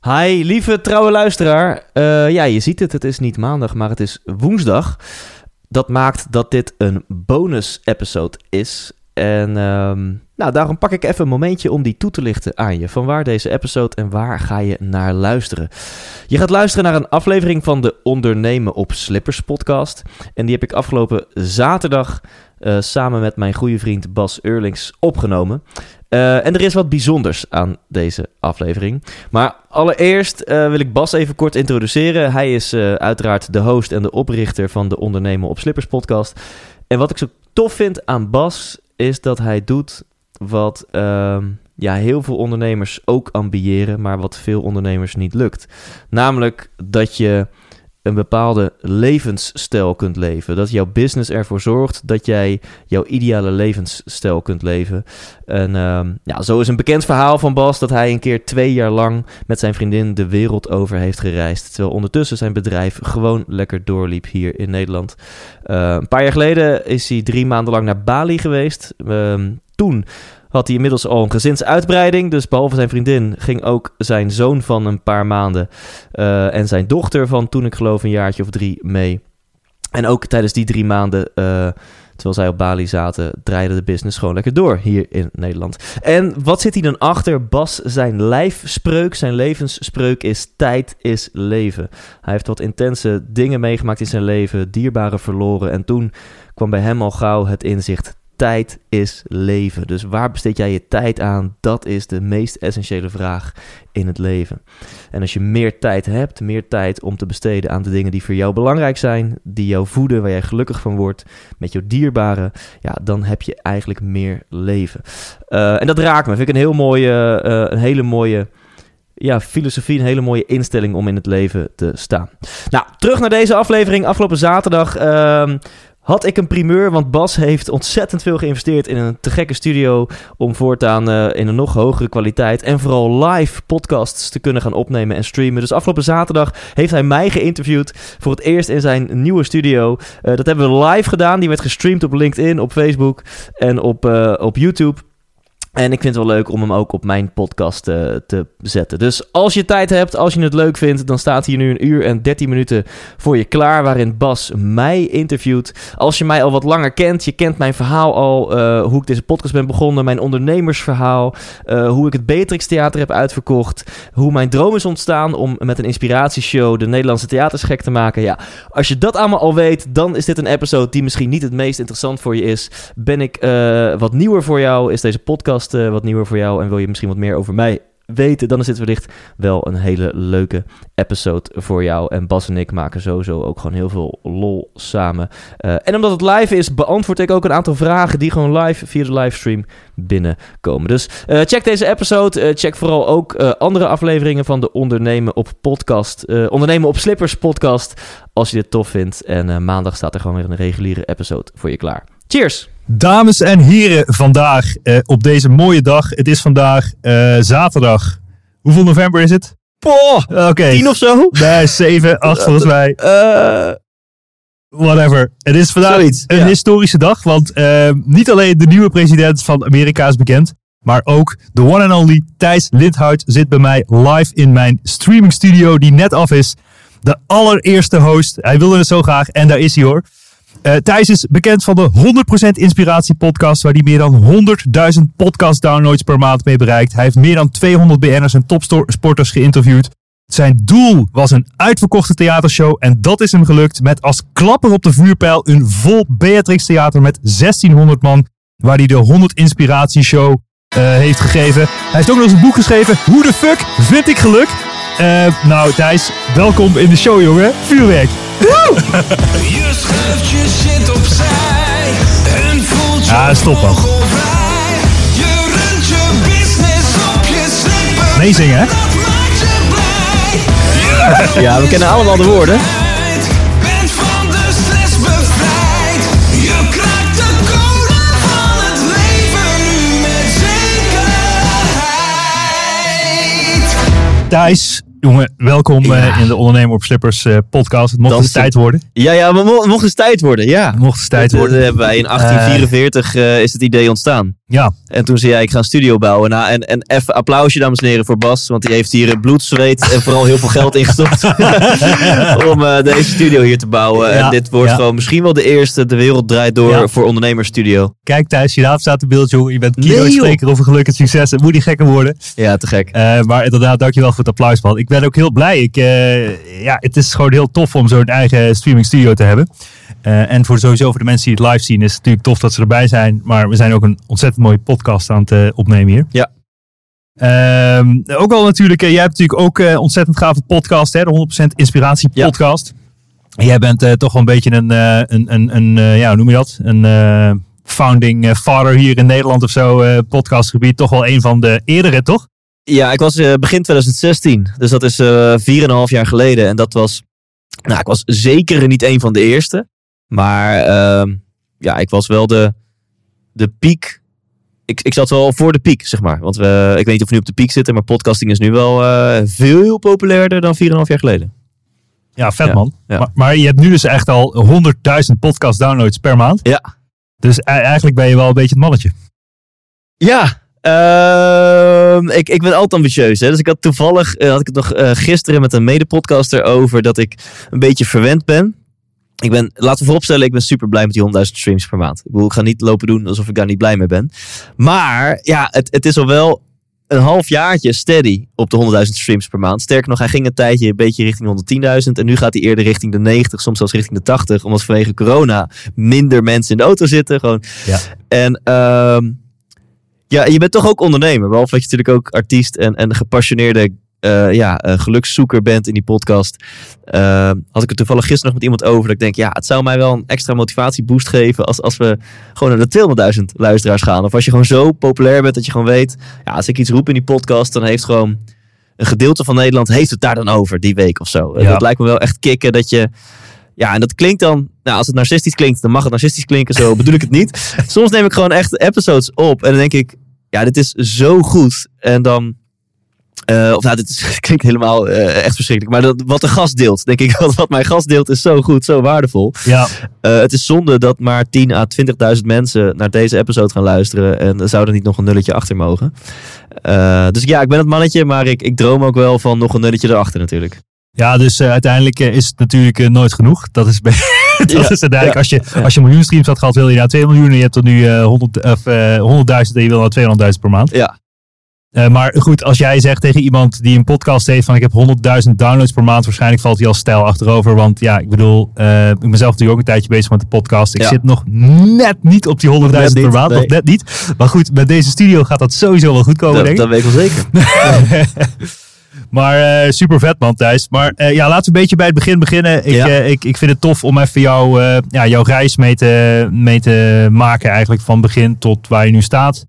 Hi, lieve trouwe luisteraar. Uh, ja, je ziet het, het is niet maandag, maar het is woensdag. Dat maakt dat dit een bonus-episode is. En um, nou, daarom pak ik even een momentje om die toe te lichten aan je. Van waar deze episode en waar ga je naar luisteren? Je gaat luisteren naar een aflevering van de Ondernemen op Slippers podcast. En die heb ik afgelopen zaterdag uh, samen met mijn goede vriend Bas Eurlings opgenomen. Uh, en er is wat bijzonders aan deze aflevering. Maar allereerst uh, wil ik Bas even kort introduceren. Hij is uh, uiteraard de host en de oprichter van de Ondernemen op Slippers podcast. En wat ik zo tof vind aan Bas is dat hij doet wat uh, ja, heel veel ondernemers ook ambiëren, maar wat veel ondernemers niet lukt. Namelijk dat je een bepaalde levensstijl kunt leven. Dat jouw business ervoor zorgt dat jij jouw ideale levensstijl kunt leven. En uh, ja, zo is een bekend verhaal van Bas dat hij een keer twee jaar lang met zijn vriendin de wereld over heeft gereisd. Terwijl ondertussen zijn bedrijf gewoon lekker doorliep hier in Nederland. Uh, een paar jaar geleden is hij drie maanden lang naar Bali geweest. Uh, toen had hij inmiddels al een gezinsuitbreiding. Dus behalve zijn vriendin ging ook zijn zoon van een paar maanden uh, en zijn dochter van toen ik geloof een jaartje of drie mee. En ook tijdens die drie maanden, uh, terwijl zij op Bali zaten, draaide de business gewoon lekker door hier in Nederland. En wat zit hij dan achter? Bas, zijn lijfspreuk, zijn levensspreuk is tijd is leven. Hij heeft wat intense dingen meegemaakt in zijn leven, dierbare verloren. En toen kwam bij hem al gauw het inzicht, tijd is leven. Dus waar besteed jij je tijd aan? Dat is de meest essentiële vraag in het leven. En als je meer tijd hebt, meer tijd om te besteden aan de dingen die voor jou belangrijk zijn, die jou voeden, waar jij gelukkig van wordt, met jouw dierbaren, ja, dan heb je eigenlijk meer leven. Uh, en dat raakt me. Vind ik een heel mooie, uh, een hele mooie ja, filosofie, een hele mooie instelling om in het leven te staan. Nou, terug naar deze aflevering. Afgelopen zaterdag uh, had ik een primeur, want Bas heeft ontzettend veel geïnvesteerd in een te gekke studio om voortaan uh, in een nog hogere kwaliteit en vooral live podcasts te kunnen gaan opnemen en streamen. Dus afgelopen zaterdag heeft hij mij geïnterviewd voor het eerst in zijn nieuwe studio. Uh, dat hebben we live gedaan. Die werd gestreamd op LinkedIn, op Facebook en op, uh, op YouTube. En ik vind het wel leuk om hem ook op mijn podcast uh, te zetten. Dus als je tijd hebt, als je het leuk vindt, dan staat hier nu een uur en 13 minuten voor je klaar. Waarin Bas mij interviewt. Als je mij al wat langer kent, je kent mijn verhaal al. Uh, hoe ik deze podcast ben begonnen, mijn ondernemersverhaal. Uh, hoe ik het Beatrix Theater heb uitverkocht. Hoe mijn droom is ontstaan om met een inspiratieshow de Nederlandse theaters gek te maken. Ja, als je dat allemaal al weet, dan is dit een episode die misschien niet het meest interessant voor je is. Ben ik wat nieuwer voor jou? Is deze podcast uh, wat nieuwer voor jou en wil je misschien wat meer over mij weten, dan is dit wellicht wel een hele leuke episode voor jou. En Bas en ik maken sowieso ook gewoon heel veel lol samen. Uh, en omdat het live is, beantwoord ik ook een aantal vragen die gewoon live via de livestream binnenkomen. Dus uh, check deze episode. Check vooral ook andere afleveringen van de Ondernemen op podcast. Ondernemen op Slippers podcast. Als je dit tof vindt. En maandag staat er gewoon weer een reguliere episode voor je klaar. Cheers! Dames en heren, vandaag uh, op deze mooie dag. Het is vandaag uh, zaterdag. Hoeveel november is het? Poh, Oké. Tien of zo? Nee, zeven, acht volgens mij. Whatever. Het is vandaag Zoiets, een ja. historische dag, want niet alleen de nieuwe president van Amerika is bekend, maar ook de one and only Thijs Lindhout zit bij mij live in mijn streaming studio die net af is. De allereerste host. Hij wilde het zo graag en daar is hij hoor. Uh, Thijs is bekend van de 100% Inspiratie podcast, waar hij meer dan 100.000 podcast downloads per maand mee bereikt. Hij heeft meer dan 200 BN'ers en topsporters geïnterviewd. Zijn doel was een uitverkochte theatershow en dat is hem gelukt met als klapper op de vuurpijl een vol Beatrix Theater met 1600 man, waar hij de 100 Inspiratie Show uh, heeft gegeven. Hij heeft ook nog eens een boek geschreven, Hoe de fuck vind ik geluk? Uh, nou Thijs, welkom in de show jongen. Vuurwerk. Je schuift je shit opzij en voelt je Ja, stop dan. Je runt je business op je hè? Maakt je blij. Je Ja, we kennen allemaal de woorden. bent- bent van de stress bevrijd. Je kraakt de code van het leven nu met zekerheid. Thijs, jongen, welkom Ja. eh, in de Ondernemer op Slippers eh, podcast. Het mocht Dat eens tijd worden. Ja, ja, maar mo mocht eens tijd worden, ja. Het mocht eens tijd Dat, eh, worden. hebben wij in 1844 eh, is het idee ontstaan. Ja, En toen zei jij, ik ga een studio bouwen. Nou, en, en even applausje, dames en heren, voor Bas. Want die heeft hier bloed, zweet en vooral heel veel geld ingestopt. om eh, deze studio hier te bouwen. Ja, en dit wordt ja. gewoon misschien wel de eerste De Wereld Draait Door Ja. voor ondernemersstudio. kijk Thijs, je naam staat in beeld, jongen. Je bent Nee, keynote joh. spreker over geluk en succes. Het moet niet gekker worden. Ja, te gek. Eh, maar inderdaad, dankjewel voor het applaus, man. Ik ben ook heel blij. Ik, eh, ja, het is gewoon heel tof om zo'n eigen streaming studio te hebben. En voor sowieso voor de mensen die het live zien, is het natuurlijk tof dat ze erbij zijn. Maar we zijn ook een ontzettend mooie podcast aan het eh, opnemen hier. Ja. Ehm, ook al natuurlijk, eh, jij hebt natuurlijk ook eh ontzettend gave podcast, hè, de 100% Inspiratie Ja. podcast. Jij bent toch wel een beetje een, een, een, een ja, hoe noem je dat? Een founding father hier in Nederland of zo, podcastgebied. Toch wel een van de eerdere, toch? Ja, ik was begin 2016. Dus dat is eh 4,5 jaar geleden. En dat was... Nou, ik was zeker niet een van de eerste. Maar ehm, ja, ik was wel de, de piek. Ik, ik zat wel voor de piek, zeg maar. Want we, ik weet niet of we nu op de piek zitten, maar podcasting is nu wel eh, veel populairder dan 4,5 jaar geleden. Ja, vet Ja, man. ja. Maar, maar je hebt nu dus echt al 100.000 podcast downloads per maand. Ja. Dus e- eigenlijk ben je wel een beetje het mannetje. Ja, ehm, ik, ik ben altijd ambitieus. Hè? Dus ik had toevallig, eh, had ik het nog eh, gisteren met een medepodcaster over dat ik een beetje verwend ben. Ik ben, laten we vooropstellen, ik ben super blij met die 100.000 streams per maand. Ik, bedoel, ik ga niet lopen doen alsof ik daar niet blij mee ben. Maar ja, het, het is al wel een half jaartje steady op de 100.000 streams per maand. Sterker nog, hij ging een tijdje een beetje richting 110.000. En nu gaat hij eerder richting de 90, soms zelfs richting de 80. Omdat vanwege corona minder mensen in de auto zitten. Gewoon. Ja. En ehm, ja, je bent toch ook ondernemer. Behalve dat je natuurlijk ook artiest en, en gepassioneerde eh, ja, eh, gelukszoeker bent in die podcast. Ehm, had ik het toevallig gisteren nog met iemand over. Dat ik denk, ja, het zou mij wel een extra motivatieboost geven. Als, als we gewoon naar de 200.000 luisteraars gaan. Of als je gewoon zo populair bent dat je gewoon weet. Ja, als ik iets roep in die podcast, dan heeft gewoon een gedeelte van Nederland heeft het daar dan over die week of zo. Ja. Dat lijkt me wel echt kicken dat je. Ja, en dat klinkt dan. Nou, als het narcistisch klinkt, dan mag het narcistisch klinken. Zo bedoel ik het niet. Soms neem ik gewoon echt episodes op. En dan denk ik, ja, dit is zo goed. En dan. Eh, of nou, dit is, klinkt helemaal eh, echt verschrikkelijk. Maar dat, wat de gast deelt, denk ik, wat, wat mijn gast deelt, is zo goed, zo waardevol. Ja, Eh, het is zonde dat maar 10 à 20.000 mensen naar deze episode gaan luisteren. En er zou er niet nog een nulletje achter mogen. Dus ja, ik ben het mannetje, maar ik, ik droom ook wel van nog een nulletje erachter natuurlijk. ja dus uiteindelijk is het natuurlijk nooit genoeg. Dat is, dat Ja, is uiteindelijk. ja, Als, je, ja. als je een miljoen streams had gehad, wil je naar 2 miljoen. En je hebt er nu eh, 100, of, eh, 100.000 en je wil naar 200.000 per maand. Ja. Eh, maar goed, als jij zegt tegen iemand die een podcast heeft van ik heb 100.000 downloads per maand, waarschijnlijk valt hij al stijl achterover. Want ja, ik bedoel, eh, ik ben zelf natuurlijk ook een tijdje bezig met de podcast. Ik Ja. zit nog net niet op die 100.000 Net per niet, maand, nee. nog net niet. Maar goed, met deze studio gaat dat sowieso wel goed komen, dat, denk ik. dat weet ik wel zeker. Maar eh, super vet man Thijs. Maar ja, laten we een beetje bij het begin beginnen. Ik, Ja. ik, ik vind het tof om even jou, ja, jouw reis mee te, mee te maken. Eigenlijk van begin tot waar je nu staat.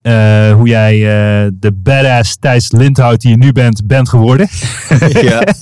Eh, hoe jij eh, de badass Thijs Lindhout die je nu bent, bent geworden. ja.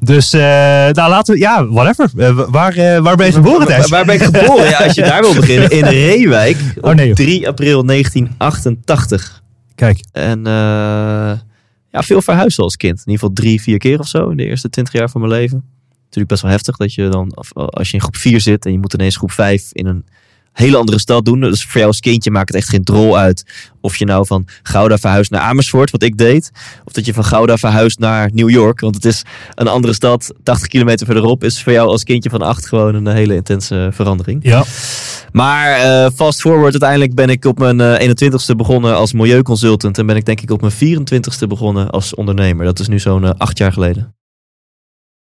Dus nou laten we, ja, whatever. Waar, waar ben je geboren Thijs? Waar, waar ben ik geboren? Ja, als je daar wil beginnen. In Reewijk. Op Oh, nee, joh. 3 april 1988. Kijk, En ja, veel verhuisd als kind. In ieder geval drie, vier keer of zo in de eerste twintig jaar van mijn leven. Natuurlijk best wel heftig dat je dan, als je in groep 4 zit en je moet ineens groep 5 in een hele andere stad doen. Dus voor jou als kindje maakt het echt geen drol uit of je nou van Gouda verhuist naar Amersfoort, wat ik deed. Of dat je van Gouda verhuist naar New York. Want het is een andere stad, 80 kilometer verderop. Is voor jou als kindje van 8 gewoon een hele intense verandering. ja. Maar eh, fast forward, uiteindelijk ben ik op mijn eh 21ste begonnen als milieuconsultant. En ben ik denk ik op mijn 24ste begonnen als ondernemer. Dat is nu zo'n eh, acht jaar geleden.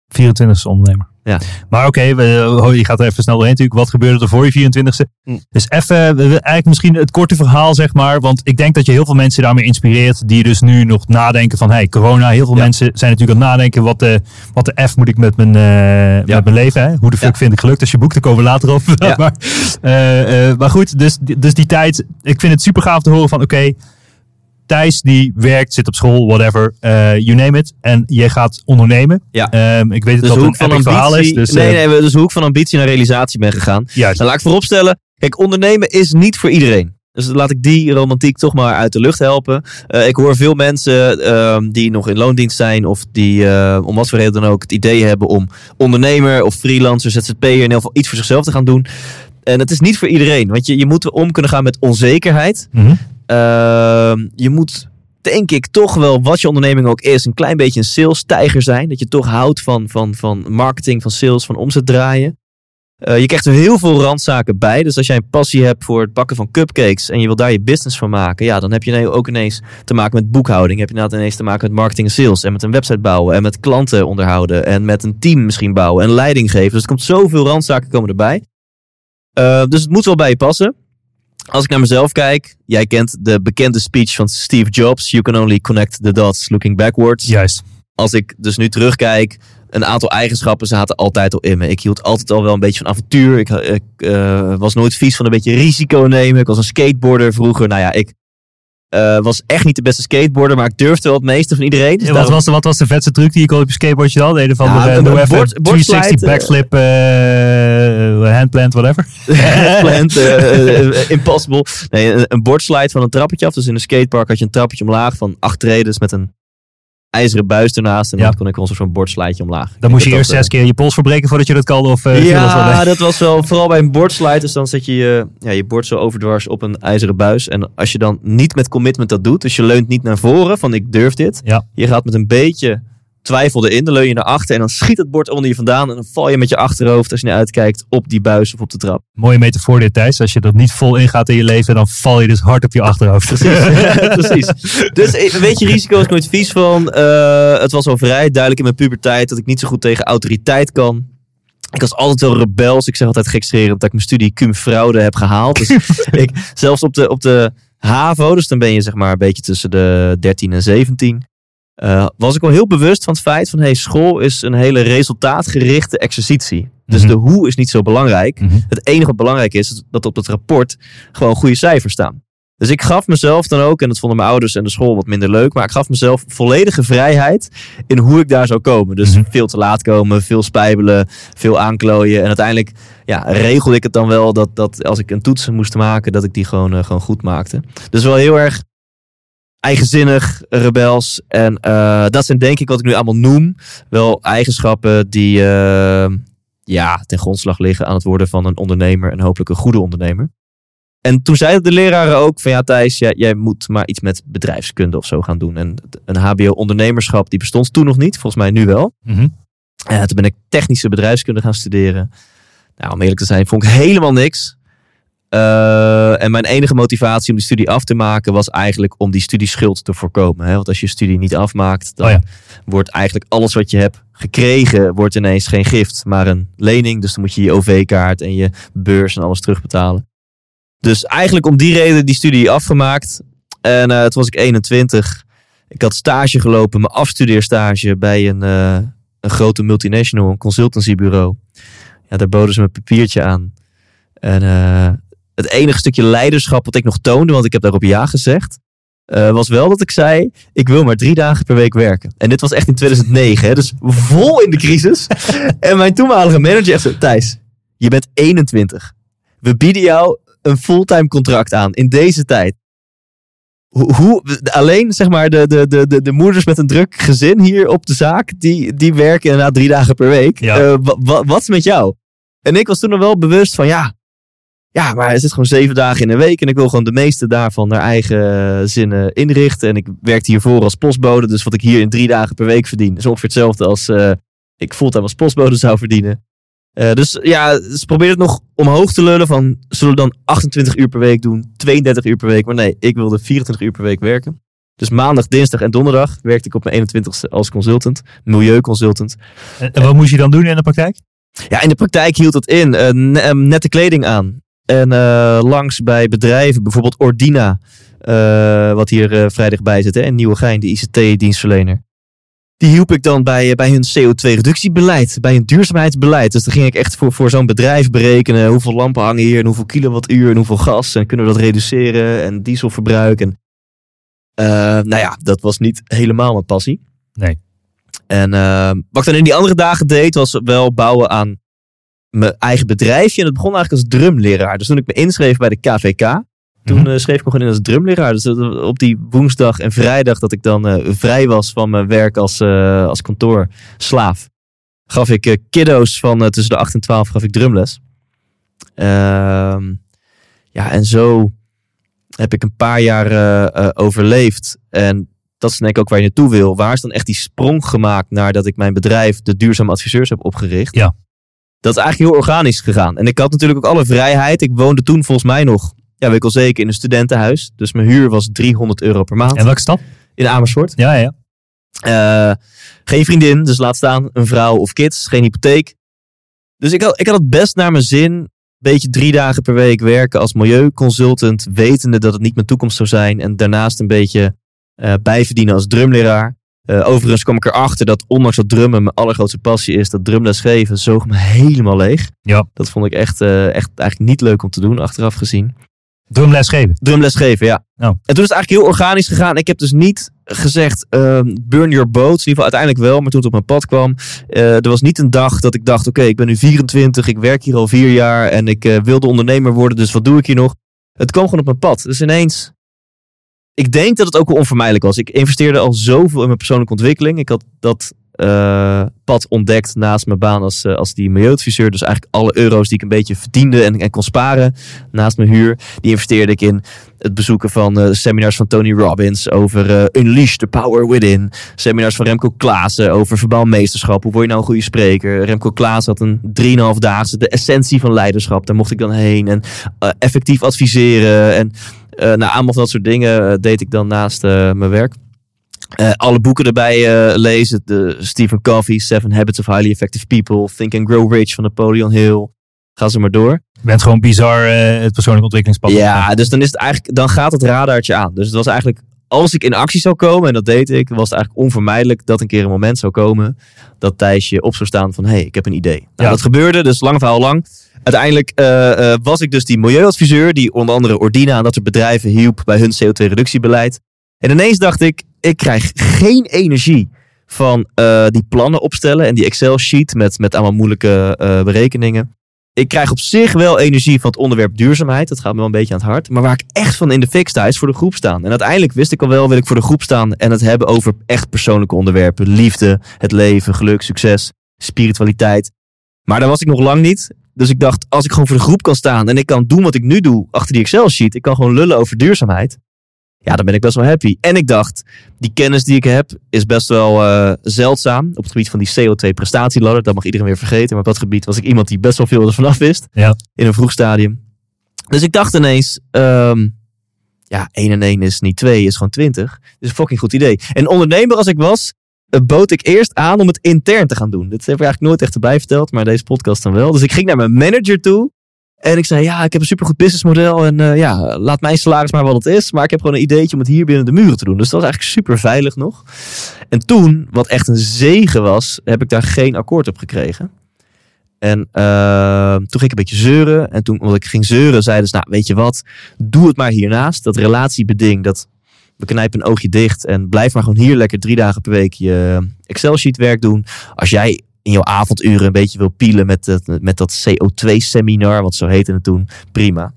24ste ondernemer. Ja. Maar oké, je gaat er even snel doorheen natuurlijk. Wat gebeurde er voor je 24ste? Hm. Dus even, eigenlijk misschien het korte verhaal zeg maar. Want ik denk dat je heel veel mensen daarmee inspireert. Die dus nu nog nadenken van, hey, corona. Heel veel Ja. mensen zijn natuurlijk aan het nadenken. Wat de, wat de F moet ik met mijn, eh, met mijn leven? Hè? Hoe de fuck Ja. vind ik gelukt? Als je boek, daar komen we later over. Maar, eh, eh, maar goed, dus, dus die tijd. Ik vind het super gaaf te horen van, oké. Thijs die werkt, zit op school, whatever, eh, you name it. En jij gaat ondernemen. Ja. Ehm, ik weet Dus dat het een verhaal is. Dus, nee, eh, nee, we- dus hoe ik van ambitie naar realisatie ben gegaan. Juist. Dan laat ik vooropstellen, kijk, ondernemen is niet voor iedereen. Dus laat ik die romantiek toch maar uit de lucht helpen. Eh, ik hoor veel mensen ehm, die nog in loondienst zijn of die om wat voor reden dan ook het idee hebben om ondernemer of freelancer, ZZP'er in ieder geval iets voor zichzelf te gaan doen. En het is niet voor iedereen, want je, je moet om kunnen gaan met onzekerheid. Mhm. Ehm, je moet, denk ik, toch wel, wat je onderneming ook is, een klein beetje een sales-tijger zijn. Dat je toch houdt van, van, van marketing, van sales, van omzet draaien. Eh, je krijgt er heel veel randzaken bij. Dus als jij een passie hebt voor het bakken van cupcakes en je wil daar je business van maken, ja, dan heb je ook ineens te maken met boekhouding. Heb je inderdaad ineens te maken met marketing en sales. En met een website bouwen en met klanten onderhouden en met een team misschien bouwen en leiding geven. Dus er komt zoveel randzaken komen erbij. Eh, dus het moet wel bij je passen. Als ik naar mezelf kijk, jij kent de bekende speech van Steve Jobs. You can only connect the dots looking backwards Juist. als ik dus nu terugkijk, een aantal eigenschappen zaten altijd al in me. Ik hield altijd al wel een beetje van avontuur. Ik, ik eh, was nooit vies van een beetje risico nemen. Ik was een skateboarder vroeger. Nou ja, ik eh, was echt niet de beste skateboarder, maar ik durfde wel het meeste van iedereen. Dus wat, daarom- was de, wat was de vetste truc die je kon op je skateboardje dan? Een van Ja, de, bord- 360 bordslide, eh, backflip, eh, handplant, whatever. Plant, eh, impossible. Nee, een, bordslide van een trappetje af. Dus in een skatepark had je een trappetje omlaag van acht treden met een ijzeren buis ernaast. En Ja. dan kon ik ons zo'n bordslideje omlaag. Ik Dan moest je eerst zes keer je pols verbreken voordat je dat kan. Of, eh, dat Ja, dat was wel vooral bij een bordslide. Dus dan zet je je, ja, je bord zo overdwars op een ijzeren buis. En als je dan niet met commitment dat doet, dus je leunt niet naar voren van ik durf dit. Ja. Je gaat met een beetje twijfel erin, dan leun je naar achter en dan schiet het bord onder je vandaan. En dan val je met je achterhoofd, als je naar uitkijkt, op die buis of op de trap. Mooie metafoor dit, Thijs. Als je dat niet vol ingaat in je leven, dan val je dus hard op je achterhoofd. Precies. Dus eh, weet je, risico is nooit vies van. Eh, het was al vrij duidelijk in mijn puberteit dat ik niet zo goed tegen autoriteit kan. Ik was altijd wel rebels. Ik zeg altijd gekscherend dat ik mijn studie cum fraude heb gehaald. Dus ik, zelfs op de, op de HAVO, dus dan ben je zeg maar een beetje tussen de 13 en 17. Eh, was ik wel heel bewust van het feit van hey, school is een hele resultaatgerichte exercitie. Dus Mhm. de hoe is niet zo belangrijk. Mhm. Het enige wat belangrijk is, is dat op het rapport gewoon goede cijfers staan. Dus ik gaf mezelf dan ook, en dat vonden mijn ouders en de school wat minder leuk, maar ik gaf mezelf volledige vrijheid in hoe ik daar zou komen. Dus Mhm. veel te laat komen, veel spijbelen, veel aanklooien. En uiteindelijk ja, regelde ik het dan wel dat, dat als ik een toets moest maken, dat ik die gewoon, eh, gewoon goed maakte. Dus wel heel erg eigenzinnig, rebels. En eh, dat zijn denk ik wat ik nu allemaal noem, wel eigenschappen die eh, ja, ten grondslag liggen aan het worden van een ondernemer en hopelijk een goede ondernemer. En toen zeiden de leraren ook van ja Thijs, jij, jij moet maar iets met bedrijfskunde of zo gaan doen. En een hbo ondernemerschap die bestond toen nog niet, volgens mij nu wel. Mhm. En toen ben ik technische bedrijfskunde gaan studeren. Nou, om eerlijk te zijn, vond ik helemaal niks. Eh, en mijn enige motivatie om die studie af te maken was eigenlijk om die studieschuld te voorkomen. Hè? Want als je je studie niet afmaakt, dan Oh ja. wordt eigenlijk alles wat je hebt gekregen, wordt ineens geen gift, maar een lening. Dus dan moet je je OV-kaart en je beurs en alles terugbetalen. Dus eigenlijk om die reden die studie afgemaakt. En eh, toen was ik 21. Ik had stage gelopen, mijn afstudeerstage bij een, eh, een grote multinational, een consultancybureau. Ja, daar boden ze me een papiertje aan. En het enige stukje leiderschap wat ik nog toonde, want ik heb daarop ja gezegd, eh, was wel dat ik zei, ik wil maar drie dagen per week werken. En dit was echt in 2009, hè, dus vol in de crisis. en mijn toenmalige manager echt zo, Thijs, je bent 21. We bieden jou een fulltime contract aan in deze tijd. Hoe, hoe- alleen zeg maar de, de, de, de, de moeders met een druk gezin hier op de zaak, die, die werken inderdaad drie dagen per week. Ja. Eh, wa- wa- wat is met jou? En ik was toen nog wel bewust van ja, ja, maar het zit gewoon zeven dagen in een week en ik wil gewoon de meeste daarvan naar eigen zinnen inrichten. En ik werkte hiervoor als postbode, dus wat ik hier in drie dagen per week verdien is ongeveer hetzelfde als eh, ik fulltime als postbode zou verdienen. Eh, dus ja, ze probeerden het nog omhoog te lullen van, zullen we dan 28 uur per week doen, 32 uur per week. Maar nee, ik wilde 24 uur per week werken. Dus maandag, dinsdag en donderdag werkte ik op mijn 21ste als consultant, milieuconsultant. En, en wat moest je dan doen in de praktijk? Ja, in de praktijk hield het in. eh, ne- eh, nette kleding aan. En eh, langs bij bedrijven, bijvoorbeeld Ordina, eh, wat hier eh, vrij dichtbij zit, hè, in Nieuwegein, de ICT-dienstverlener. Die hielp ik dan bij, bij hun CO2-reductiebeleid, bij hun duurzaamheidsbeleid. Dus dan ging ik echt voor, voor zo'n bedrijf berekenen hoeveel lampen hangen hier en hoeveel kilowattuur en hoeveel gas. En kunnen we dat reduceren en dieselverbruik. En, eh, nou ja, dat was niet helemaal mijn passie. Nee. En wat ik dan in die andere dagen deed, was wel bouwen aan mijn eigen bedrijfje. En het begon eigenlijk als drumleraar. Dus toen ik me inschreef bij de KVK, toen Mhm. eh, schreef ik me gewoon in als drumleraar. Dus dat- op die woensdag en vrijdag dat ik dan eh, vrij was van mijn werk als, eh, als kantoorslaaf, gaf ik eh, kiddo's van eh, tussen de 8 en 12 gaf ik drumles. Ehm, ja, en zo heb ik een paar jaar eh, eh, overleefd. En dat is denk ik ook waar je naartoe wil. Waar is dan echt die sprong gemaakt naar dat ik mijn bedrijf, de Duurzame Adviseurs, heb opgericht? Ja. Dat is eigenlijk heel organisch gegaan. En ik had natuurlijk ook alle vrijheid. Ik woonde toen volgens mij nog, ja, weet ik al zeker, in een studentenhuis. Dus mijn huur was 300 euro per maand En welke stad? in Amersfoort. Ja, ja. Eh, geen vriendin, dus laat staan een vrouw of kids. Geen hypotheek. Dus ik had, ik had het best naar mijn zin. Beetje drie dagen per week werken als milieuconsultant. Wetende dat het niet mijn toekomst zou zijn. En daarnaast een beetje eh, bijverdienen als drumleraar. Eh, overigens kwam ik erachter dat ondanks dat drummen mijn allergrootste passie is. Dat drumles geven zoog me helemaal leeg. Ja. Dat vond ik echt, eh, echt eigenlijk niet leuk om te doen, achteraf gezien. Drumles geven. Drumles geven, ja. Oh. En toen is het eigenlijk heel organisch gegaan. Ik heb dus niet gezegd, ehm, burn your boats. In ieder geval uiteindelijk wel, maar toen het op mijn pad kwam. eh, er was niet een dag dat ik dacht, oké, ik ben nu 24. Ik werk hier al vier jaar en ik wilde ondernemer worden. Dus wat doe ik hier nog? Het kwam gewoon op mijn pad. Dus ineens, ik denk dat het ook wel onvermijdelijk was. Ik investeerde al zoveel in mijn persoonlijke ontwikkeling. Ik had dat eh, pad ontdekt naast mijn baan als, eh, als die milieuadviseur. Dus eigenlijk alle euro's die ik een beetje verdiende en, kon sparen naast mijn huur. Die investeerde ik in het bezoeken van eh, seminars van Tony Robbins over Unleash the Power Within. Seminars van Remco Klaassen over verbouwmeesterschap. Hoe word je nou een goede spreker? Remco Klaassen had een 3,5-daagse, de essentie van leiderschap. Daar mocht ik dan heen en effectief adviseren. En nou, allemaal van dat soort dingen eh, deed ik dan naast eh, mijn werk. Eh, alle boeken erbij eh, lezen. De Stephen Covey, Seven Habits of Highly Effective People. Think and Grow Rich van Napoleon Hill. Ga ze maar door. Je bent gewoon bizar eh, het persoonlijk ontwikkelingspad. Ja, dus dan, is het eigenlijk, dan gaat het radartje aan. Dus het was eigenlijk, als ik in actie zou komen, en dat deed ik, was het eigenlijk onvermijdelijk dat een keer een moment zou komen dat Thijsje op zou staan van, hé, hey, ik heb een idee. Nou, Ja. dat gebeurde, dus lang verhaal lang. Uiteindelijk eh, eh, was ik dus die milieuadviseur die onder andere Ordina en dat soort bedrijven hielp bij hun CO2-reductiebeleid. En ineens dacht ik, ik krijg geen energie van eh, die plannen opstellen en die Excel-sheet met, met allemaal moeilijke berekeningen. Ik krijg op zich wel energie van het onderwerp duurzaamheid. Dat gaat me wel een beetje aan het hart. Maar waar ik echt van in de fik sta, is voor de groep staan. En uiteindelijk wist ik al wel, wil ik voor de groep staan en het hebben over echt persoonlijke onderwerpen. Liefde, het leven, geluk, succes, spiritualiteit. Maar daar was ik nog lang niet. Dus ik dacht, als ik gewoon voor de groep kan staan en ik kan doen wat ik nu doe achter die Excel-sheet. Ik kan gewoon lullen over duurzaamheid. Ja, dan ben ik best wel happy. En ik dacht, die kennis die ik heb is best wel eh, zeldzaam. Op het gebied van die CO2-prestatieladder. Dat mag iedereen weer vergeten. Maar op dat gebied was ik iemand die best wel veel ervan af wist. Ja. In een vroeg stadium. Dus ik dacht ineens, ehm, ja, 1 en 1 is niet 2, is gewoon 20. Dus een fucking goed idee. En ondernemer als ik was, bood ik eerst aan om het intern te gaan doen. Dit heb ik eigenlijk nooit echt erbij verteld, maar deze podcast dan wel. Dus ik ging naar mijn manager toe. En ik zei, ja, ik heb een supergoed businessmodel. En eh, ja, laat mijn salaris maar wat het is. Maar ik heb gewoon een ideetje om het hier binnen de muren te doen. Dus dat was eigenlijk super veilig nog. En toen, wat echt een zegen was, heb ik daar geen akkoord op gekregen. En eh, toen ging ik een beetje zeuren. En toen, omdat ik ging zeuren, zeiden ze, nou, weet je wat? Doe het maar hiernaast. Dat relatiebeding, dat we knijpen een oogje dicht. En blijf maar gewoon hier lekker drie dagen per week je Excel-sheet werk doen. Als jij in jouw avonduren een beetje wil pielen met, het, met dat CO2-seminar, want zo heette het toen, prima.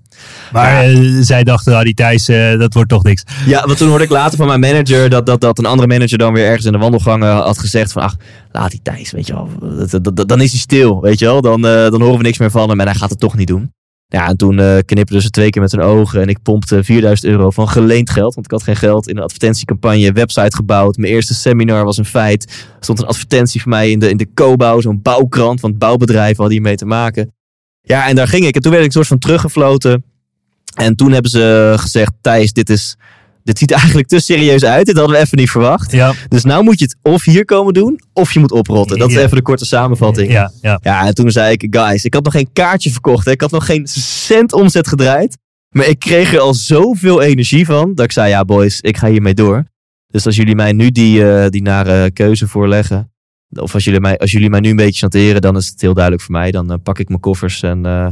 Maar eh, zij dachten, ah, die Thijs, eh, dat wordt toch niks. Ja, want toen hoorde ik later van mijn manager dat, dat, dat een andere manager dan weer ergens in de wandelgangen had gezegd van, ach, laat die Thijs, weet je wel, dat- dat- dat- dan is hij stil, weet je wel, dan, eh, dan horen we niks meer van hem en hij gaat het toch niet doen. Ja, en toen knipperden ze twee keer met hun ogen en ik pompte 4000 euro van geleend geld, want ik had geen geld in een advertentiecampagne, website gebouwd. Mijn eerste seminar was een feit. Er stond een advertentie voor mij in de, in de Cobouw, zo'n bouwkrant van het bouwbedrijf, had hiermee te maken. Ja, en daar ging ik. En toen werd ik een soort van teruggefloten. En toen hebben ze gezegd, Thijs, dit, is, dit ziet er eigenlijk te serieus uit. Dit hadden we even niet verwacht. Ja, Dus nou moet je het of hier komen doen, of je moet oprotten. Dat is Ja. even de korte samenvatting. ja, ja. Ja, en toen zei ik, guys, ik had nog geen kaartje verkocht. Hè. Ik had nog geen cent omzet gedraaid. Maar ik kreeg er al zoveel energie van, dat ik zei, ja boys, ik ga hiermee door. Dus als jullie mij nu die, eh, die nare keuze voorleggen, of als jullie, mij, als jullie mij nu een beetje chanteren, dan is het heel duidelijk voor mij. Dan eh, pak ik mijn koffers en eh,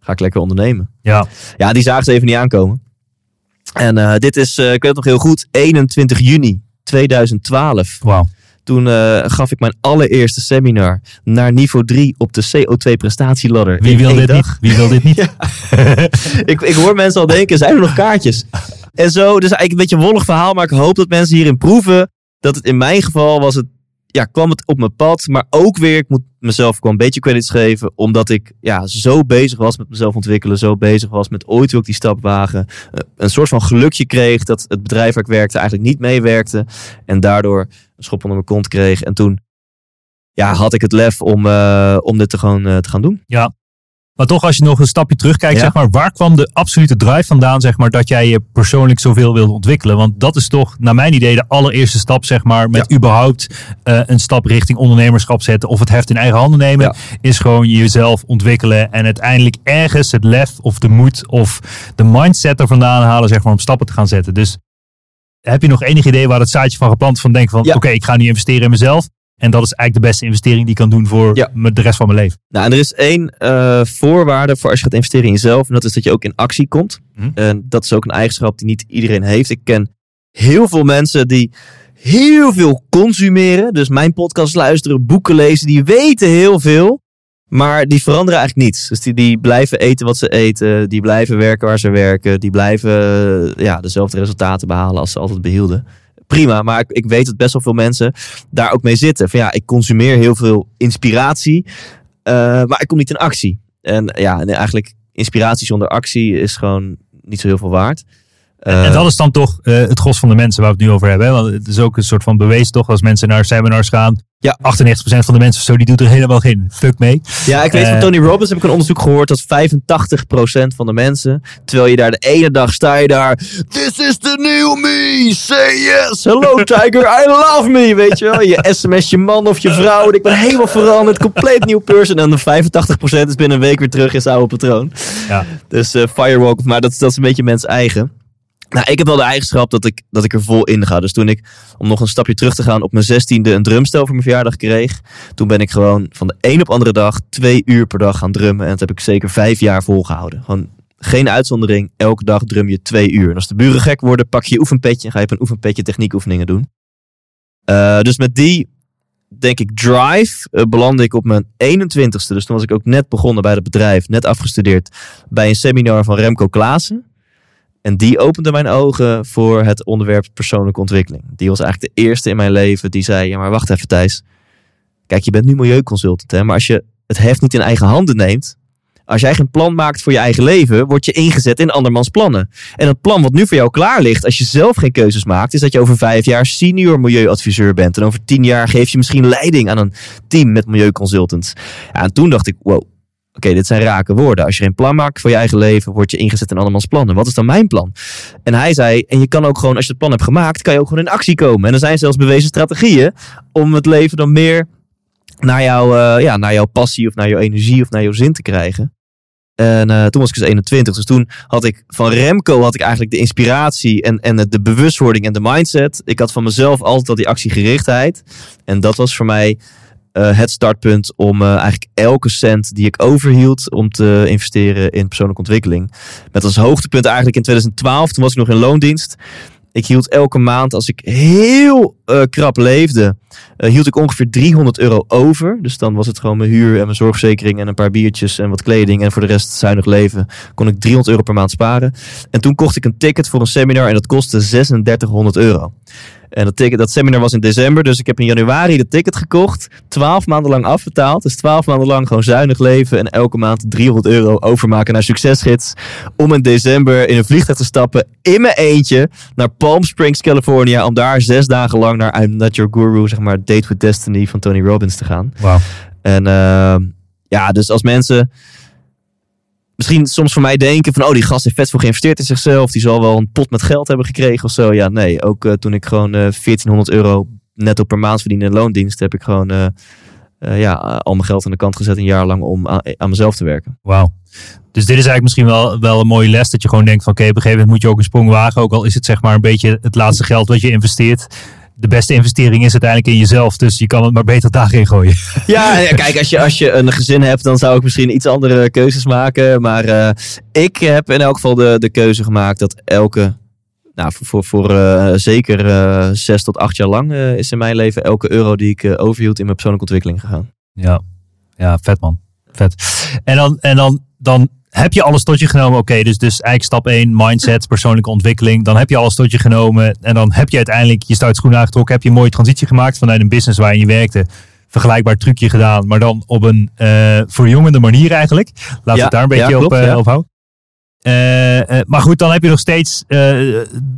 ga ik lekker ondernemen. ja. Ja, die zagen ze even niet aankomen. En eh, dit is, eh, ik weet het nog heel goed, 21 juni 2012. Wauw. Toen eh, gaf ik mijn allereerste seminar naar niveau 3 op de CO2-prestatieladder. Wie wil dit dag. niet? Wie wil dit niet? ik, ik hoor mensen al denken, zijn er nog kaartjes? En zo, dus eigenlijk een beetje een wollig verhaal, maar ik hoop dat mensen hierin proeven dat het in mijn geval was het ja, kwam het op mijn pad. Maar ook weer, ik moet mezelf gewoon een beetje credits geven. Omdat ik ja, zo bezig was met mezelf ontwikkelen. Zo bezig was met ooit ook die stap wagen. eh, Een soort van gelukje kreeg dat het bedrijf waar ik werkte eigenlijk niet meewerkte. En daardoor een schop onder mijn kont kreeg. En toen ja, had ik het lef om, eh, om dit te, eh, te gaan doen. Maar toch, als je nog een stapje terugkijkt, Ja. zeg maar, waar kwam de absolute drive vandaan, zeg maar, dat jij je persoonlijk zoveel wilde ontwikkelen? Want dat is toch, naar mijn idee, de allereerste stap, zeg maar, met überhaupt eh, een stap richting ondernemerschap zetten of het heft in eigen handen nemen, Ja. is gewoon jezelf ontwikkelen en uiteindelijk ergens het lef of de moed of de mindset er vandaan halen, zeg maar, om stappen te gaan zetten. Dus heb je nog enig idee waar het zaadje van geplant is van denken van, oké, ik ga nu investeren in mezelf. En dat is eigenlijk de beste investering die ik kan doen voor Ja. de rest van mijn leven. Nou, en er is één eh, voorwaarde voor als je gaat investeren in jezelf. En dat is dat je ook in actie komt. Mhm. En dat is ook een eigenschap die niet iedereen heeft. Ik ken heel veel mensen die heel veel consumeren. Dus mijn podcast luisteren, boeken lezen. Die weten heel veel. Maar die veranderen eigenlijk niets. Dus die, die blijven eten wat ze eten. Die blijven werken waar ze werken. Die blijven eh, ja, dezelfde resultaten behalen als ze altijd behielden. Prima, maar ik, ik weet dat best wel veel mensen daar ook mee zitten. Van ja, ik consumeer heel veel inspiratie. eh, maar ik kom niet in actie. En ja, en eigenlijk inspiratie zonder actie is gewoon niet zo heel veel waard. Eh, en dat is dan toch eh, het gros van de mensen waar we het nu over hebben. Hè? Want het is ook een soort van bewezen toch, als mensen naar seminars gaan. Ja. 98% van de mensen of zo, die doet er helemaal geen fuck mee. Ja, ik weet van Eh, Tony Robbins heb ik een onderzoek gehoord dat 85% van de mensen, terwijl je daar de ene dag sta je daar, this is the new me, say yes, hello tiger, I love me, weet je wel. Je sms je man of je vrouw en ik ben helemaal veranderd, compleet nieuw person. En dan 85% is binnen een week weer terug in zijn oude patroon. Ja. Dus firewalk, maar dat, dat is een beetje mens eigen. Nou, ik heb wel de eigenschap dat ik, dat ik er vol in ga. Dus toen ik, om nog een stapje terug te gaan, op mijn zestiende een drumstel voor mijn verjaardag kreeg. Toen ben ik gewoon van de een op andere dag twee uur per dag gaan drummen. En dat heb ik zeker vijf jaar volgehouden. Gewoon geen uitzondering. Elke dag drum je twee uur. En als de buren gek worden, pak je je oefenpetje en ga je op een oefenpetje techniekoefeningen doen. Eh, dus met die, denk ik, drive eh, belandde ik op mijn 21ste. Dus toen was ik ook net begonnen bij het bedrijf, net afgestudeerd bij een seminar van Remco Klaassen. En die opende mijn ogen voor het onderwerp persoonlijke ontwikkeling. Die was eigenlijk de eerste in mijn leven die zei: Ja, maar wacht even, Thijs. Kijk, je bent nu milieuconsultant, hè? maar als je het heft niet in eigen handen neemt. Als jij geen plan maakt voor je eigen leven, word je ingezet in andermans plannen. En het plan wat nu voor jou klaar ligt, als je zelf geen keuzes maakt, is dat je over vijf jaar senior milieuadviseur bent. En over tien jaar geef je misschien leiding aan een team met milieuconsultants. Ja, en toen dacht ik, wow, oké, dit zijn rake woorden. Als je geen plan maakt voor je eigen leven, word je ingezet in andermans plannen. Wat is dan mijn plan? En hij zei, en je kan ook gewoon, als je het plan hebt gemaakt, kan je ook gewoon in actie komen. En er zijn zelfs bewezen strategieën om het leven dan meer naar, jou, eh, ja, naar jouw passie of naar jouw energie of naar jouw zin te krijgen. En eh, toen was ik dus 21. Dus toen had ik van Remco had ik eigenlijk de inspiratie en, en de bewustwording en de mindset. Ik had van mezelf altijd al die actiegerichtheid. En dat was voor mij eh, het startpunt om eh, eigenlijk elke cent die ik overhield om te investeren in persoonlijke ontwikkeling. Met als hoogtepunt eigenlijk in 2012, toen was ik nog in loondienst. Ik hield elke maand, als ik heel eh, krap leefde, hield ik ongeveer 300 euro over. Dus dan was het gewoon mijn huur en mijn zorgverzekering en een paar biertjes en wat kleding. En voor de rest zuinig leven kon ik 300 euro per maand sparen. En toen kocht ik een ticket voor een seminar en dat kostte 3600 euro. En dat, ticket, dat seminar was in december, dus ik heb in januari de ticket gekocht. 12 maanden lang afbetaald. Dus 12 maanden lang gewoon zuinig leven en elke maand 300 euro overmaken naar Succesgids. Om in december in een vliegtuig te stappen in mijn eentje naar Palm Springs, California. Om daar zes dagen lang naar I'm Not Your Guru, zeg maar Date with Destiny van Tony Robbins te gaan. Wauw. En ehm, ja, dus als mensen misschien soms voor mij denken van... oh, die gast heeft vet veel geïnvesteerd in zichzelf. Die zal wel een pot met geld hebben gekregen of zo. Ja, nee. Ook eh, toen ik gewoon eh 1400 euro netto per maand verdiende in loondienst... heb ik gewoon eh, ja, al mijn geld aan de kant gezet een jaar lang om aan, aan mezelf te werken. Wauw. Dus dit is eigenlijk misschien wel, wel een mooie les. Dat je gewoon denkt van oké, op een gegeven moment moet je ook een sprong wagen. Ook al is het zeg maar een beetje het laatste geld wat je investeert. De beste investering is uiteindelijk in jezelf. Dus je kan het maar beter daarin gooien. Ja, kijk, als je, als je een gezin hebt, dan zou ik misschien iets andere keuzes maken. Maar eh, ik heb in elk geval de, de keuze gemaakt dat elke, nou, voor, voor, voor eh, zeker eh, zes tot acht jaar lang is in mijn leven elke euro die ik overhield in mijn persoonlijke ontwikkeling gegaan. Ja, ja vet man. Vet. En dan, en dan, dan heb je alles tot je genomen? Oké, dus, dus eigenlijk stap 1, mindset, persoonlijke ontwikkeling. Dan heb je alles tot je genomen. En dan heb je uiteindelijk je startschoen aangetrokken. Heb je een mooie transitie gemaakt vanuit een business waarin je werkte. Vergelijkbaar trucje gedaan, maar dan op een eh verjongende manier eigenlijk. Laten we Ja, het daar een beetje ja, op, eh, ja. op houden. Eh, eh, maar goed, dan heb je nog steeds, eh,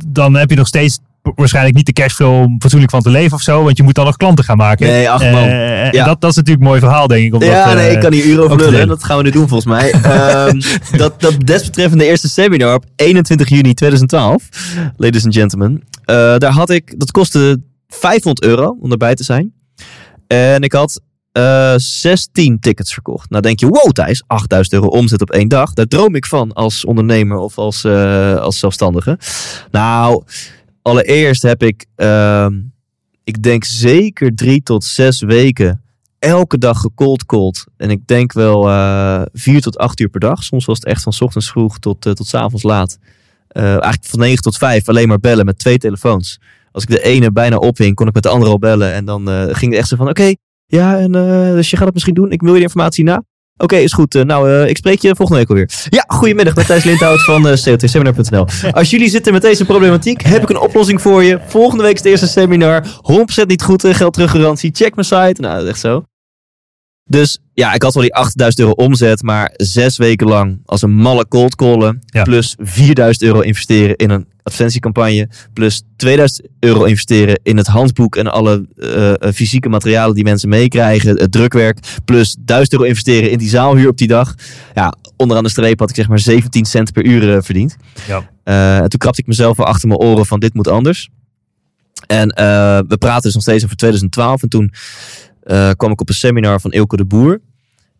dan heb je nog steeds waarschijnlijk niet de cashflow om fatsoenlijk van te leven of zo. Want je moet dan nog klanten gaan maken. Nee, ach, man. Ja. dat, dat is natuurlijk een mooi verhaal, denk ik. Om ja, dat, nee, ik kan hier uren over lullen. Dat gaan we nu doen volgens mij. Ehm, dat, dat desbetreffende eerste seminar op 21 juni 2012, ladies and gentlemen. daar had ik, dat kostte 500 euro om erbij te zijn. En ik had eh 16 tickets verkocht. Nou denk je, wow Thijs, 8000 euro omzet op één dag. Daar droom ik van als ondernemer of als, eh, als zelfstandige. Nou, allereerst heb ik, ehm, ik denk zeker drie tot zes weken elke dag gecold called. En ik denk wel eh vier tot acht uur per dag. Soms was het echt van ochtends vroeg tot, eh, tot 's avonds laat. Eh, eigenlijk van 9 tot 5 alleen maar bellen met twee telefoons. Als ik de ene bijna ophing, kon ik met de andere al bellen. En dan eh, ging het echt zo van, oké, ja, en, eh, dus je gaat het misschien doen. Ik wil je informatie na. Oké, is goed. Eh, nou, eh, ik spreek je volgende week alweer. Ja, goedemiddag, met Thijs Lindhout van uh, COTseminar.nl. Als jullie zitten met deze problematiek, heb ik een oplossing voor je. Volgende week is het eerste seminar. 100% niet goed, geld teruggarantie. Check mijn site. Nou, dat is echt zo. Dus ja, ik had wel die 8000 euro omzet, maar zes weken lang als een malle cold callen. Ja. Plus 4000 euro investeren in een advertentiecampagne. Plus 2000 euro investeren in het handboek en alle eh, eh, fysieke materialen die mensen meekrijgen. Het drukwerk. Plus 1000 euro investeren in die zaalhuur op die dag. Ja, onderaan de streep had ik zeg maar 17 cent per uur eh, verdiend. Ja. En toen krapte ik mezelf wel achter mijn oren van dit moet anders. En we praten dus nog steeds over 2012. En toen eh, kwam ik op een seminar van Ilke de Boer.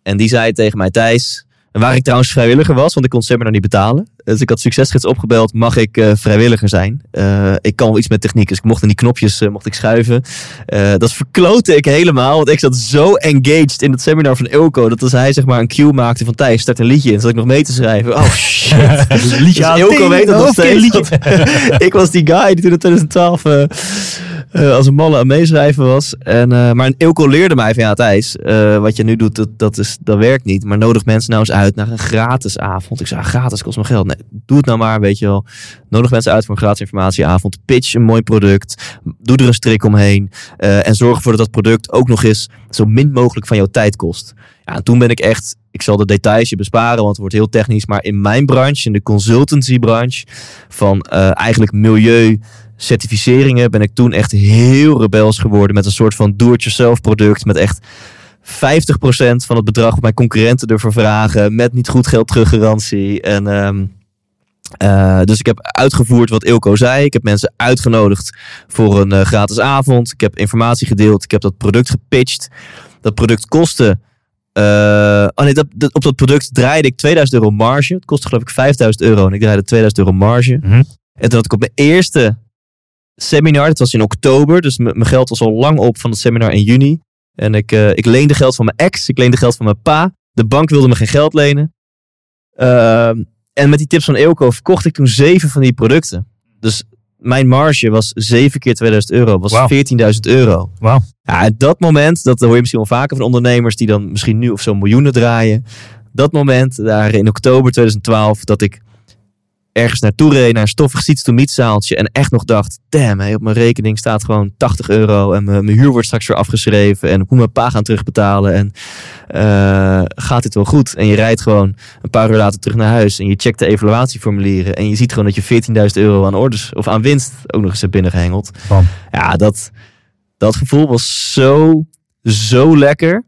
En die zei tegen mij, Thijs, waar ik trouwens vrijwilliger was, want ik kon het seminar niet betalen. Dus ik had succesgids opgebeld, mag ik eh, vrijwilliger zijn? Eh, ik kan wel iets met techniek, dus ik mocht in die knopjes mocht ik schuiven. Dat verklote ik helemaal, want ik zat zo engaged in het seminar van Ilko, dat als hij zeg maar een cue maakte van Thijs, start een liedje in, zat ik nog mee te schrijven. Oh shit. Dus liedje Dus. Ilko weet het nog steeds. ik was die guy die toen in 2012 eh, als een malle aan meeschrijven was. En, eh, maar Ilko leerde mij van ja Thijs, eh, wat je nu doet, dat, dat, is, dat werkt niet. Maar nodig mensen nou eens uit naar een gratis avond. Ik zei, ah, gratis kost me geld. Nee, doe het nou maar, weet je wel. Nodig mensen uit voor een gratis informatieavond. Pitch een mooi product. Doe er een strik omheen. en zorg ervoor dat dat product ook nog eens zo min mogelijk van jouw tijd kost. Ja, en toen ben ik echt, ik zal de details je besparen, want het wordt heel technisch. Maar in mijn branche, in de consultancybranche, van eh, eigenlijk milieu certificeringen ben ik toen echt heel rebels geworden met een soort van do-it-yourself product met echt 50% van het bedrag wat mijn concurrenten ervoor vragen met niet goed geld teruggarantie en ehm, eh, dus ik heb uitgevoerd wat Ilko zei. Ik heb mensen uitgenodigd voor een eh, gratis avond. Ik heb informatie gedeeld. Ik heb dat product gepitcht. Dat product kostte. eh, oh nee, dat, dat- op dat product draaide ik 2000 euro marge. Het kostte geloof ik 5000 euro en ik draaide 2000 euro marge. Mhm. En toen had ik op mijn eerste seminar, dat was in oktober, dus mijn geld was al lang op van het seminar in juni. En ik, eh, ik leende geld van mijn ex, ik leende geld van mijn pa. De bank wilde me geen geld lenen. Ehm, en met die tips van Eelco verkocht ik toen zeven van die producten. Dus mijn marge was zeven keer 2000 euro, was Wauw. 14.000 euro. Wauw. Ja, dat moment, dat hoor je misschien wel vaker van ondernemers die dan misschien nu of zo miljoenen draaien. Dat moment, daar in oktober 2012, dat ik ergens naartoe reed, naar een stoffig zaaltje en echt nog dacht, damn, hé, op mijn rekening staat gewoon 80 euro en mijn, mijn huur wordt straks weer afgeschreven en ik moet mijn pa gaan terugbetalen en eh, gaat dit wel goed? En je rijdt gewoon een paar uur later terug naar huis en je checkt de evaluatieformulieren en je ziet gewoon dat je 14.000 euro aan orders of aan winst ook nog eens hebt binnengehengeld. Bam. Ja, dat, dat gevoel was zo, zo lekker.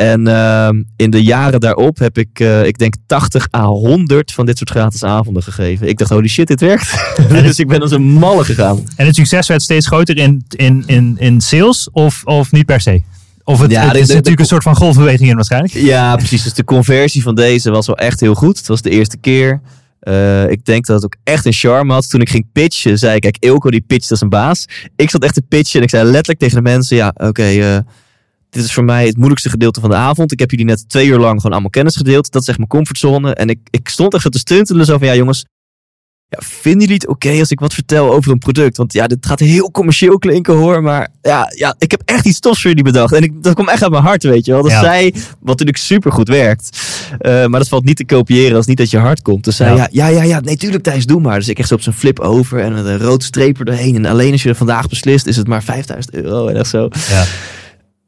En ehm, in de jaren daarop heb ik, eh, ik denk 80 à 100 van dit soort gratis avonden gegeven. Ik dacht, holy shit, dit werkt. dus ik ben als een malle gegaan. En het succes werd steeds groter in, in, in, in sales of, of niet per se? Of het, Ja, het de- is de- natuurlijk de- een soort van golfbeweging in waarschijnlijk. Ja, precies. Dus de conversie van deze was wel echt heel goed. Het was de eerste keer. Eh, ik denk dat het ook echt een charme had. Toen ik ging pitchen, zei ik, kijk, Ilko die pitcht als een baas. Ik zat echt te pitchen en ik zei letterlijk tegen de mensen, ja, oké, eh, dit is voor mij het moeilijkste gedeelte van de avond. Ik heb jullie net twee uur lang gewoon allemaal kennis gedeeld. Dat is echt mijn comfortzone. En ik, ik stond echt zo te stuntelen, zo van, ja jongens, ja, vinden jullie het oké als ik wat vertel over een product? Want ja, dit gaat heel commercieel klinken hoor. Maar ja, ja ik heb echt iets tofs voor jullie bedacht. En ik, dat komt echt uit mijn hart, weet je wel. Dat Ja. zij, wat natuurlijk super goed werkt. eh, maar dat valt niet te kopiëren als niet uit je hart komt. Dus zij, Ja. ja, ja, ja, nee, tuurlijk Thijs, doe maar. Dus ik echt zo op zijn flip over en met een rood streep er doorheen. En alleen als je er vandaag beslist, is het maar 5000 euro en echt zo. Ja.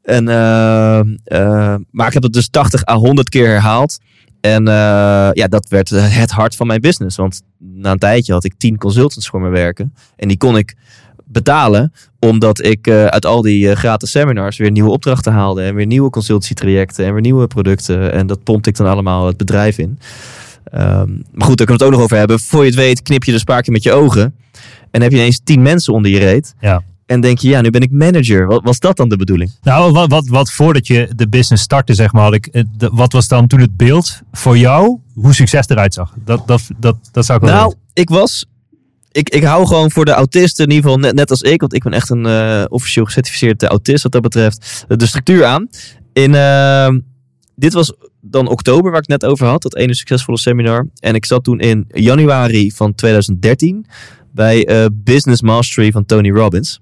En, eh, eh, maar ik heb het dus 80 à 100 keer herhaald. En eh, ja, dat werd het hart van mijn business. Want na een tijdje had ik 10 consultants voor me werken. En die kon ik betalen, omdat ik uit al die gratis seminars weer nieuwe opdrachten haalde. En weer nieuwe consultancytrajecten en weer nieuwe producten. En dat pompte ik dan allemaal het bedrijf in. Ehm, maar goed, daar kunnen we het ook nog over hebben. Voor je het weet, knip je de spaakje met je ogen. En heb je ineens 10 mensen onder je reet. Ja. En denk je, ja, nu ben ik manager. Wat, was dat dan de bedoeling? Nou, wat, wat, wat voordat je de business startte, zeg maar, had ik, eh, wat was dan toen het beeld voor jou, hoe succes eruit zag? Dat, dat, dat, dat zou ik wel Nou, weten. ik was. Ik, ik hou gewoon voor de autisten, in ieder geval net, net als ik, want ik ben echt een eh, officieel gecertificeerd autist wat dat betreft, de structuur aan. In, ehm, dit was dan oktober waar ik het net over had, dat ene succesvolle seminar. En ik zat toen in januari van 2013 bij eh, Business Mastery van Tony Robbins.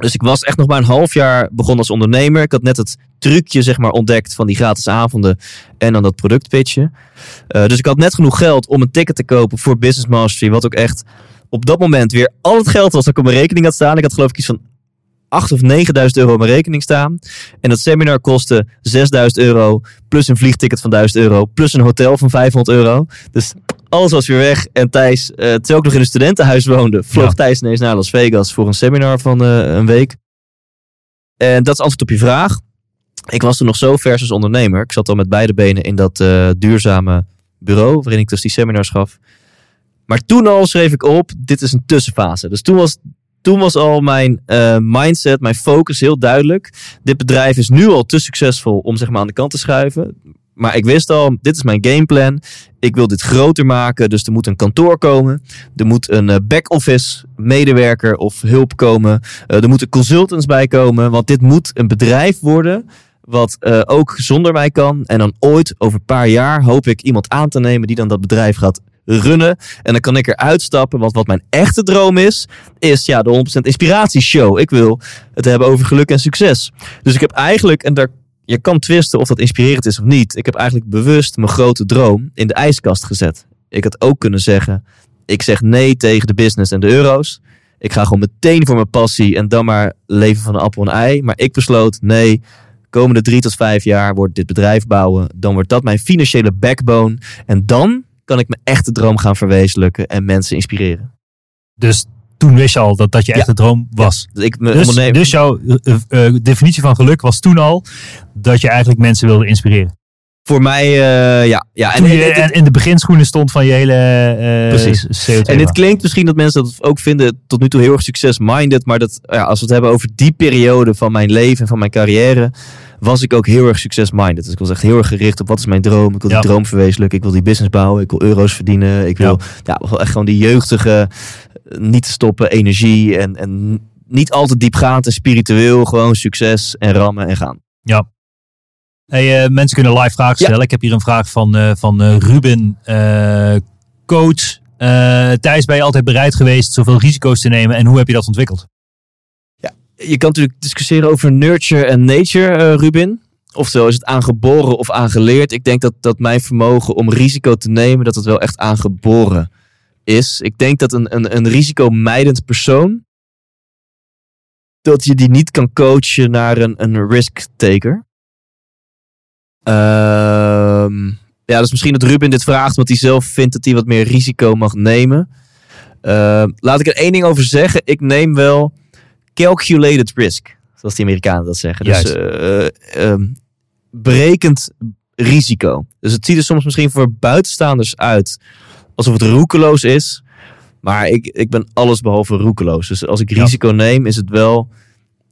Dus ik was echt nog maar een half jaar begonnen als ondernemer. Ik had net het trucje zeg maar ontdekt van die gratis avonden en dan dat productpitchen. Eh, dus ik had net genoeg geld om een ticket te kopen voor Business Mastery. Wat ook echt op dat moment weer al het geld was dat ik op mijn rekening had staan. Ik had geloof ik iets van 8 of 9000 euro op mijn rekening staan. En dat seminar kostte 6000 euro. Plus een vliegticket van 1000 euro. Plus een hotel van 500 euro. Dus alles was weer weg. En Thijs, eh, terwijl ik nog in een studentenhuis woonde, vloog Ja. Thijs ineens naar Las Vegas voor een seminar van eh, een week. En dat is antwoord op je vraag. Ik was toen nog zo vers als ondernemer. Ik zat al met beide benen in dat eh, duurzame bureau, waarin ik dus die seminars gaf. Maar toen al schreef ik op, dit is een tussenfase. Dus toen was, toen was al mijn mindset, mijn focus heel duidelijk. Dit bedrijf is nu al te succesvol om zeg maar aan de kant te schuiven. Maar ik wist al, dit is mijn gameplan. Ik wil dit groter maken. Dus er moet een kantoor komen. Er moet een eh, back-office medewerker of hulp komen. Eh, er moeten consultants bij komen. Want dit moet een bedrijf worden wat eh, ook zonder mij kan. En dan ooit, over een paar jaar, hoop ik iemand aan te nemen die dan dat bedrijf gaat runnen. En dan kan ik eruit stappen. Want wat mijn echte droom is, is ja, de 100% inspiratieshow. Ik wil het hebben over geluk en succes. Dus ik heb eigenlijk, en daar, je kan twisten of dat inspirerend is of niet. Ik heb eigenlijk bewust mijn grote droom in de ijskast gezet. Ik had ook kunnen zeggen, ik zeg nee tegen de business en de euro's. Ik ga gewoon meteen voor mijn passie en dan maar leven van een appel en ei. Maar ik besloot, nee, komende drie tot vijf jaar wordt dit bedrijf bouwen. Dan wordt dat mijn financiële backbone. En dan kan ik mijn echte droom gaan verwezenlijken en mensen inspireren. Dus toen wist je al dat dat je echt Ja. de droom was. Dus ik me Dus, dus jouw eh, eh, definitie van geluk was toen al dat je eigenlijk mensen wilde inspireren. voor mij, eh, ja. ja en, Toen en- je en- en in de beginschoenen stond van je hele Precies. CO2. En dit klinkt misschien dat mensen dat ook vinden tot nu toe heel erg success-minded. Maar dat, ja, als we het hebben over die periode van mijn leven en van mijn carrière. Was ik ook heel erg success-minded. Dus ik was echt heel erg gericht op wat is mijn droom. Ik wil Ja. die droom verwezenlijken. Ik wil die business bouwen. Ik wil euro's verdienen. Ik wil ja. echt gewoon die jeugdige, eh, niet te stoppen energie. En, en niet altijd diepgaand en spiritueel. Gewoon succes en rammen en gaan. Hey, eh, mensen kunnen live vragen Ja. stellen. Ik heb hier een vraag van, eh, van Ruben, coach. Thijs, ben je altijd bereid geweest zoveel risico's te nemen en hoe heb je dat ontwikkeld? Je kan natuurlijk discussiëren over nurture en nature, eh, Ruben. Oftewel, is het aangeboren of aangeleerd? Ik denk dat, dat mijn vermogen om risico te nemen, dat het wel echt aangeboren is. Ik denk dat een, een, een risicomijdend persoon, dat je die niet kan coachen naar een, een risk-taker. Ehm, ja, dus misschien dat Ruben dit vraagt, want hij zelf vindt dat hij wat meer risico mag nemen. Ehm, laat ik er één ding over zeggen. Ik neem wel calculated risk, zoals die Amerikanen dat zeggen. Dus ehm, berekend risico. Dus het ziet er soms misschien voor buitenstaanders uit alsof het roekeloos is. Maar ik, ik ben alles behalve roekeloos. Dus als ik Ja. risico neem, is het wel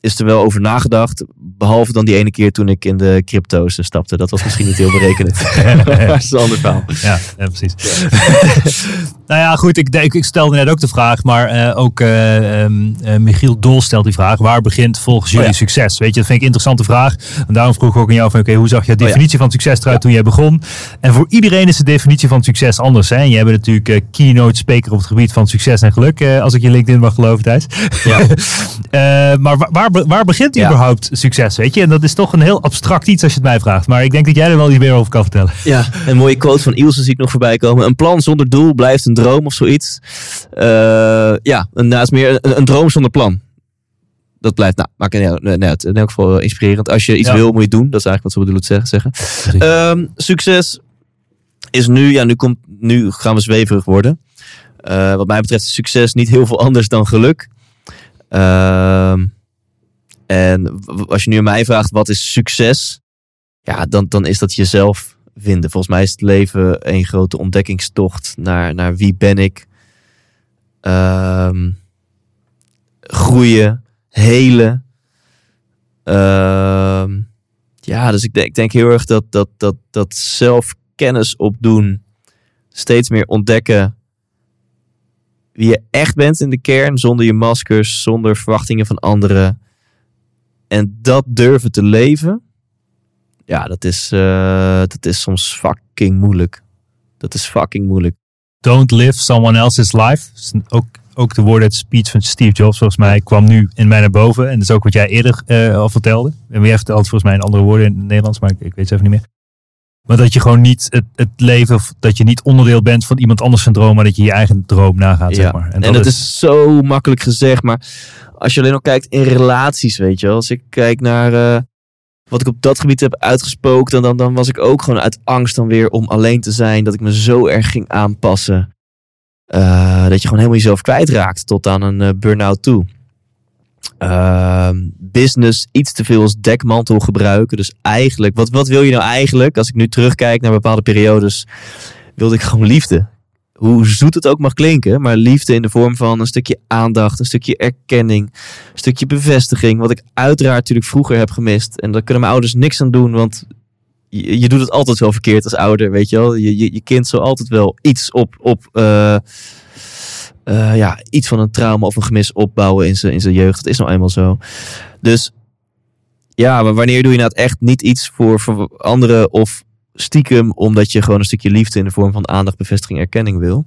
is er wel over nagedacht. Behalve dan die ene keer toen ik in de crypto's stapte. Dat was misschien niet heel berekenend. dat is een ander verhaal. Ja, ja precies. Nou ja, goed, ik, ik, ik stelde net ook de vraag, maar eh, ook eh, ehm, eh, Michiel Dol stelt die vraag. Waar begint volgens jullie Oh ja. succes? Weet je, dat vind ik een interessante vraag. En daarom vroeg ik ook aan jou van, oké, hoe zag je de Oh ja. definitie van succes eruit Ja. toen jij begon? En voor iedereen is de definitie van succes anders. Hè? En jij bent natuurlijk eh, keynote speaker op het gebied van succes en geluk, eh, als ik je LinkedIn mag geloven, Thijs. Ja. Eh, maar waar, waar, waar begint Ja. überhaupt succes, weet je? En dat is toch een heel abstract iets als je het mij vraagt. Maar ik denk dat jij er wel iets meer over kan vertellen. Ja, een mooie quote van Ilse zie ik nog voorbij komen. Een plan zonder doel blijft een droom of zoiets. Eh, ja, een, nou, meer een, een droom zonder plan. Dat blijft, nou, maakt in, het- in elk geval wel inspirerend. Als je iets Ja. wil, moet je het doen. Dat is eigenlijk wat ze bedoelen te zeggen. zeggen. Ehm, succes is nu, ja, nu, komt, nu gaan we zweverig worden. Eh, wat mij betreft is succes niet heel veel anders dan geluk. Ehm, en als je nu aan mij vraagt, wat is succes? Ja, dan, dan is dat jezelf vinden. Volgens mij is het leven een grote ontdekkingstocht naar, naar wie ben ik. Ehm, groeien, helen. Ehm, ja, dus ik denk, ik denk heel erg dat, dat, dat, dat zelfkennis opdoen, steeds meer ontdekken wie je echt bent in de kern, zonder je maskers, zonder verwachtingen van anderen. En dat durven te leven, ja, dat is, eh, dat is soms fucking moeilijk. Dat is fucking moeilijk. Don't live someone else's life. Ook, ook de woorden uit speech van Steve Jobs, volgens mij, kwam nu in mij naar boven. En dat is ook wat jij eerder eh, al vertelde. En jij vertelt volgens mij in andere woorden in het Nederlands, maar ik, ik weet het even niet meer. Maar dat je gewoon niet het, het leven, dat je niet onderdeel bent van iemand anders zijn droom, maar dat je je eigen droom nagaat, zeg maar. En, dat is... zo makkelijk gezegd, maar als je alleen al kijkt in relaties, weet je wel. Als ik kijk naar eh, wat ik op dat gebied heb uitgesproken, dan, dan, dan was ik ook gewoon uit angst dan weer om alleen te zijn. Dat ik me zo erg ging aanpassen. Eh, dat je gewoon helemaal jezelf kwijtraakt tot aan een eh, burn-out toe. Ehm, business iets te veel als dekmantel gebruiken. Dus eigenlijk, wat, wat wil je nou eigenlijk? Als ik nu terugkijk naar bepaalde periodes, wilde ik gewoon liefde hoe zoet het ook mag klinken, maar liefde in de vorm van een stukje aandacht, een stukje erkenning, een stukje bevestiging, wat ik uiteraard natuurlijk vroeger heb gemist. En daar kunnen mijn ouders niks aan doen, want je, doet het altijd wel verkeerd als ouder, weet je wel. Je, je, je kind zal altijd wel iets op, op eh, eh, ja, iets van een trauma of een gemis opbouwen in zijn in zijn jeugd. Dat is nou eenmaal zo. Dus ja, maar wanneer doe je nou echt niet iets voor, voor anderen of stiekem omdat je gewoon een stukje liefde in de vorm van aandacht, bevestiging, erkenning wil.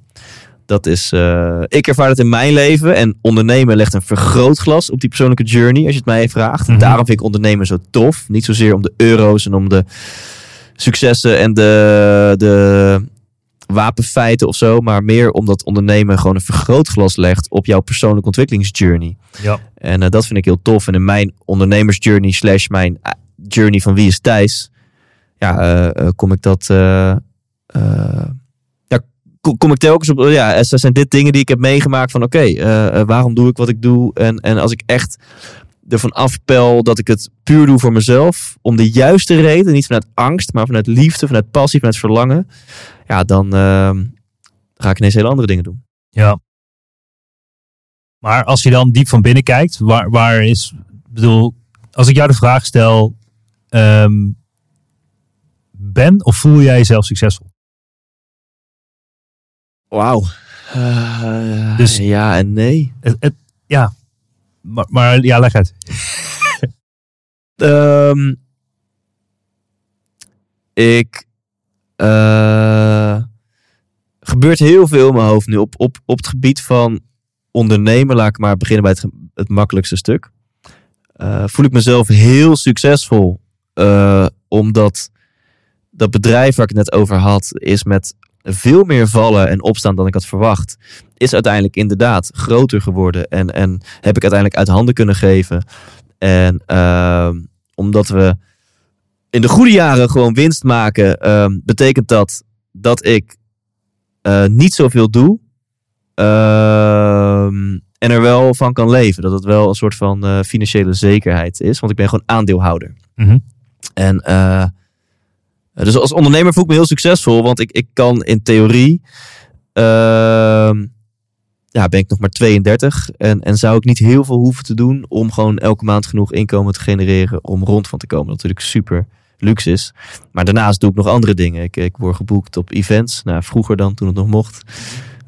Dat is, eh, ik ervaar het in mijn leven en ondernemen legt een vergrootglas op die persoonlijke journey, als je het mij vraagt. Mhm. Daarom vind ik ondernemen zo tof. Niet zozeer om de euro's en om de successen en de, de wapenfeiten of zo, maar meer omdat ondernemen gewoon een vergrootglas legt op jouw persoonlijke ontwikkelingsjourney. Ja. En eh, dat vind ik heel tof. En in mijn ondernemersjourney slash mijn eh, journey van wie is Thijs, ja, eh, kom ik dat, ja, kom, ik telkens op, ja, er zijn dit dingen die ik heb meegemaakt van oké, waarom doe ik wat ik doe? En, en als ik echt ervan afpel dat ik het puur doe voor mezelf, om de juiste reden, niet vanuit angst, maar vanuit liefde, vanuit passie, vanuit verlangen, ja, dan eh, ga ik ineens hele andere dingen doen. Ja. Maar als je dan diep van binnen kijkt, waar, waar is, bedoel, als ik jou de vraag stel, ehm, ben of voel jij jezelf succesvol? Wauw. Eh, Dus- ja en nee. Het, het- ja, maar, ja, leg uit. Ehm, ik. eh, gebeurt heel veel in mijn hoofd nu. Op, op, op het gebied van ondernemen, laat ik maar beginnen bij het, het makkelijkste stuk. Eh, voel ik mezelf heel succesvol. eh, omdat dat bedrijf waar ik het net over had, is met veel meer vallen en opstaan dan ik had verwacht. Is uiteindelijk inderdaad groter geworden. En, en heb ik uiteindelijk uit handen kunnen geven. En ehm, omdat we in de goede jaren gewoon winst maken, ehm, betekent dat dat ik eh, niet zoveel doe. ehm, en er wel van kan leven. Dat het wel een soort van eh, financiële zekerheid is. Want ik ben gewoon aandeelhouder. Mhm. En eh, dus als ondernemer voel ik me heel succesvol. Want ik, ik kan in theorie. ehm, ja, ben ik nog maar 32. En, en zou ik niet heel veel hoeven te doen om gewoon elke maand genoeg inkomen te genereren om rond van te komen. Dat natuurlijk super luxe is. Maar daarnaast doe ik nog andere dingen. Ik, ik word geboekt op events. Nou, vroeger dan, toen het nog mocht.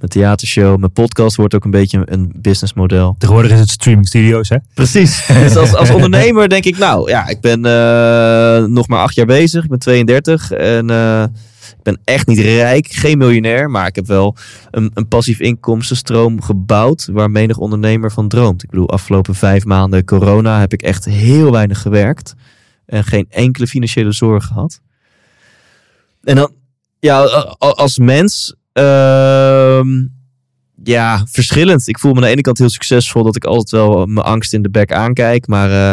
Mijn theatershow, mijn podcast wordt ook een beetje een businessmodel. Tegenwoordig is het streaming studio's, hè? Precies. dus als, als ondernemer denk ik, nou ja, ik ben eh, nog maar acht jaar bezig. Ik ben 32 en eh, ik ben echt niet rijk, geen miljonair. Maar ik heb wel een, een passief inkomstenstroom gebouwd waar menig ondernemer van droomt. Ik bedoel, afgelopen vijf maanden corona heb ik echt heel weinig gewerkt. En geen enkele financiële zorg gehad. En dan, ja, als mens, ehm, ja, verschillend. Ik voel me aan de ene kant heel succesvol dat ik altijd wel mijn angst in de bek aankijk. Maar eh,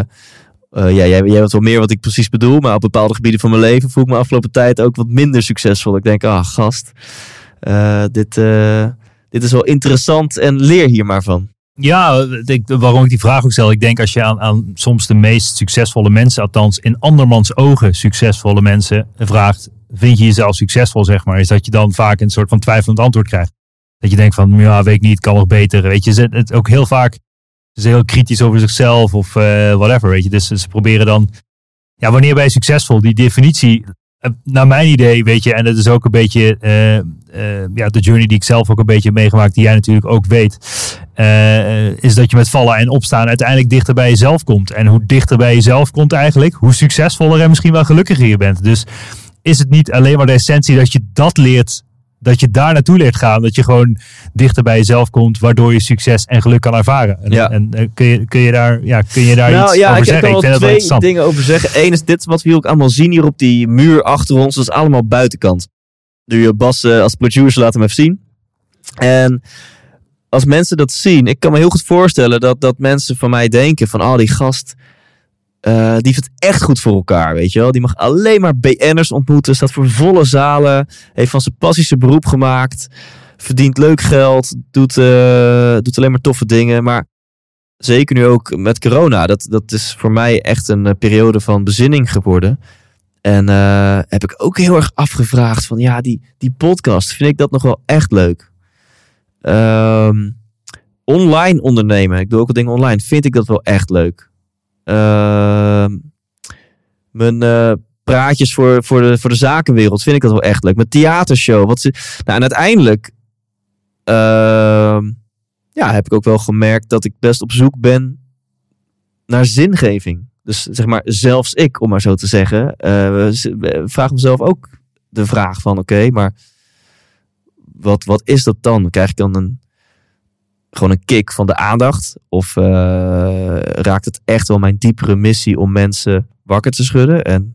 eh, ja, jij, jij weet wel meer wat ik precies bedoel. Maar op bepaalde gebieden van mijn leven voel ik me afgelopen tijd ook wat minder succesvol. Ik denk, ah, gast, eh, dit, dit is wel interessant en leer hier maar van. Ja, ik, waarom ik die vraag ook stel. Ik denk als je aan, aan soms de meest succesvolle mensen, althans in andermans ogen succesvolle mensen, vraagt: vind je jezelf succesvol, zeg maar, is dat je dan vaak een soort van twijfelend antwoord krijgt. Dat je denkt van, ja, weet ik niet, kan nog beter. Weet je, het ook heel vaak ze zijn heel kritisch over zichzelf of eh, whatever, weet je. Dus ze proberen dan, ja, wanneer ben je succesvol? Die definitie, eh, naar mijn idee, weet je, en dat is ook een beetje eh, ja, de journey die ik zelf ook een beetje heb meegemaakt, die jij natuurlijk ook weet, is dat je met vallen en opstaan uiteindelijk dichter bij jezelf komt. En hoe dichter bij jezelf komt eigenlijk, hoe succesvoller en misschien wel gelukkiger je bent. Dus is het niet alleen maar de essentie dat je dat leert, dat je daar naartoe leert gaan, dat je gewoon dichter bij jezelf komt, waardoor je succes en geluk kan ervaren. En, Ja. en eh, kun, je, kun, je daar, ja, kun je daar nou iets ja, over ik heb zeggen? er Ik dat wel twee dingen over zeggen. Eén is dit wat we hier ook allemaal zien hier op die muur achter ons. Dat is allemaal buitenkant. Doe je Bas eh, als producer laat hem even zien. En als mensen dat zien, ik kan me heel goed voorstellen dat, dat mensen van mij denken van, oh die gast, eh, die heeft het echt goed voor elkaar, weet je wel. Die mag alleen maar BN'ers ontmoeten, staat voor volle zalen, heeft van zijn passie zijn beroep gemaakt, verdient leuk geld, doet, eh, doet alleen maar toffe dingen. Maar zeker nu ook met corona, dat, dat is voor mij echt een eh, periode van bezinning geworden. En heb ik ook heel erg afgevraagd van, ja, die, die podcast, vind ik dat nog wel echt leuk? Ehm, online ondernemen, ik doe ook wat dingen online, vind ik dat wel echt leuk? Ehm, mijn eh, praatjes voor, voor, de, voor de zakenwereld, vind ik dat wel echt leuk? Mijn theatershow, wat ze, nou, en uiteindelijk ehm, ja, heb ik ook wel gemerkt dat ik best op zoek ben naar zingeving. Dus zeg maar, zelfs ik, om maar zo te zeggen, eh, vraag mezelf ook de vraag van, oké, maar wat, wat is dat dan? Krijg ik dan een, gewoon een kick van de aandacht? Of eh, raakt het echt wel mijn diepere missie om mensen wakker te schudden en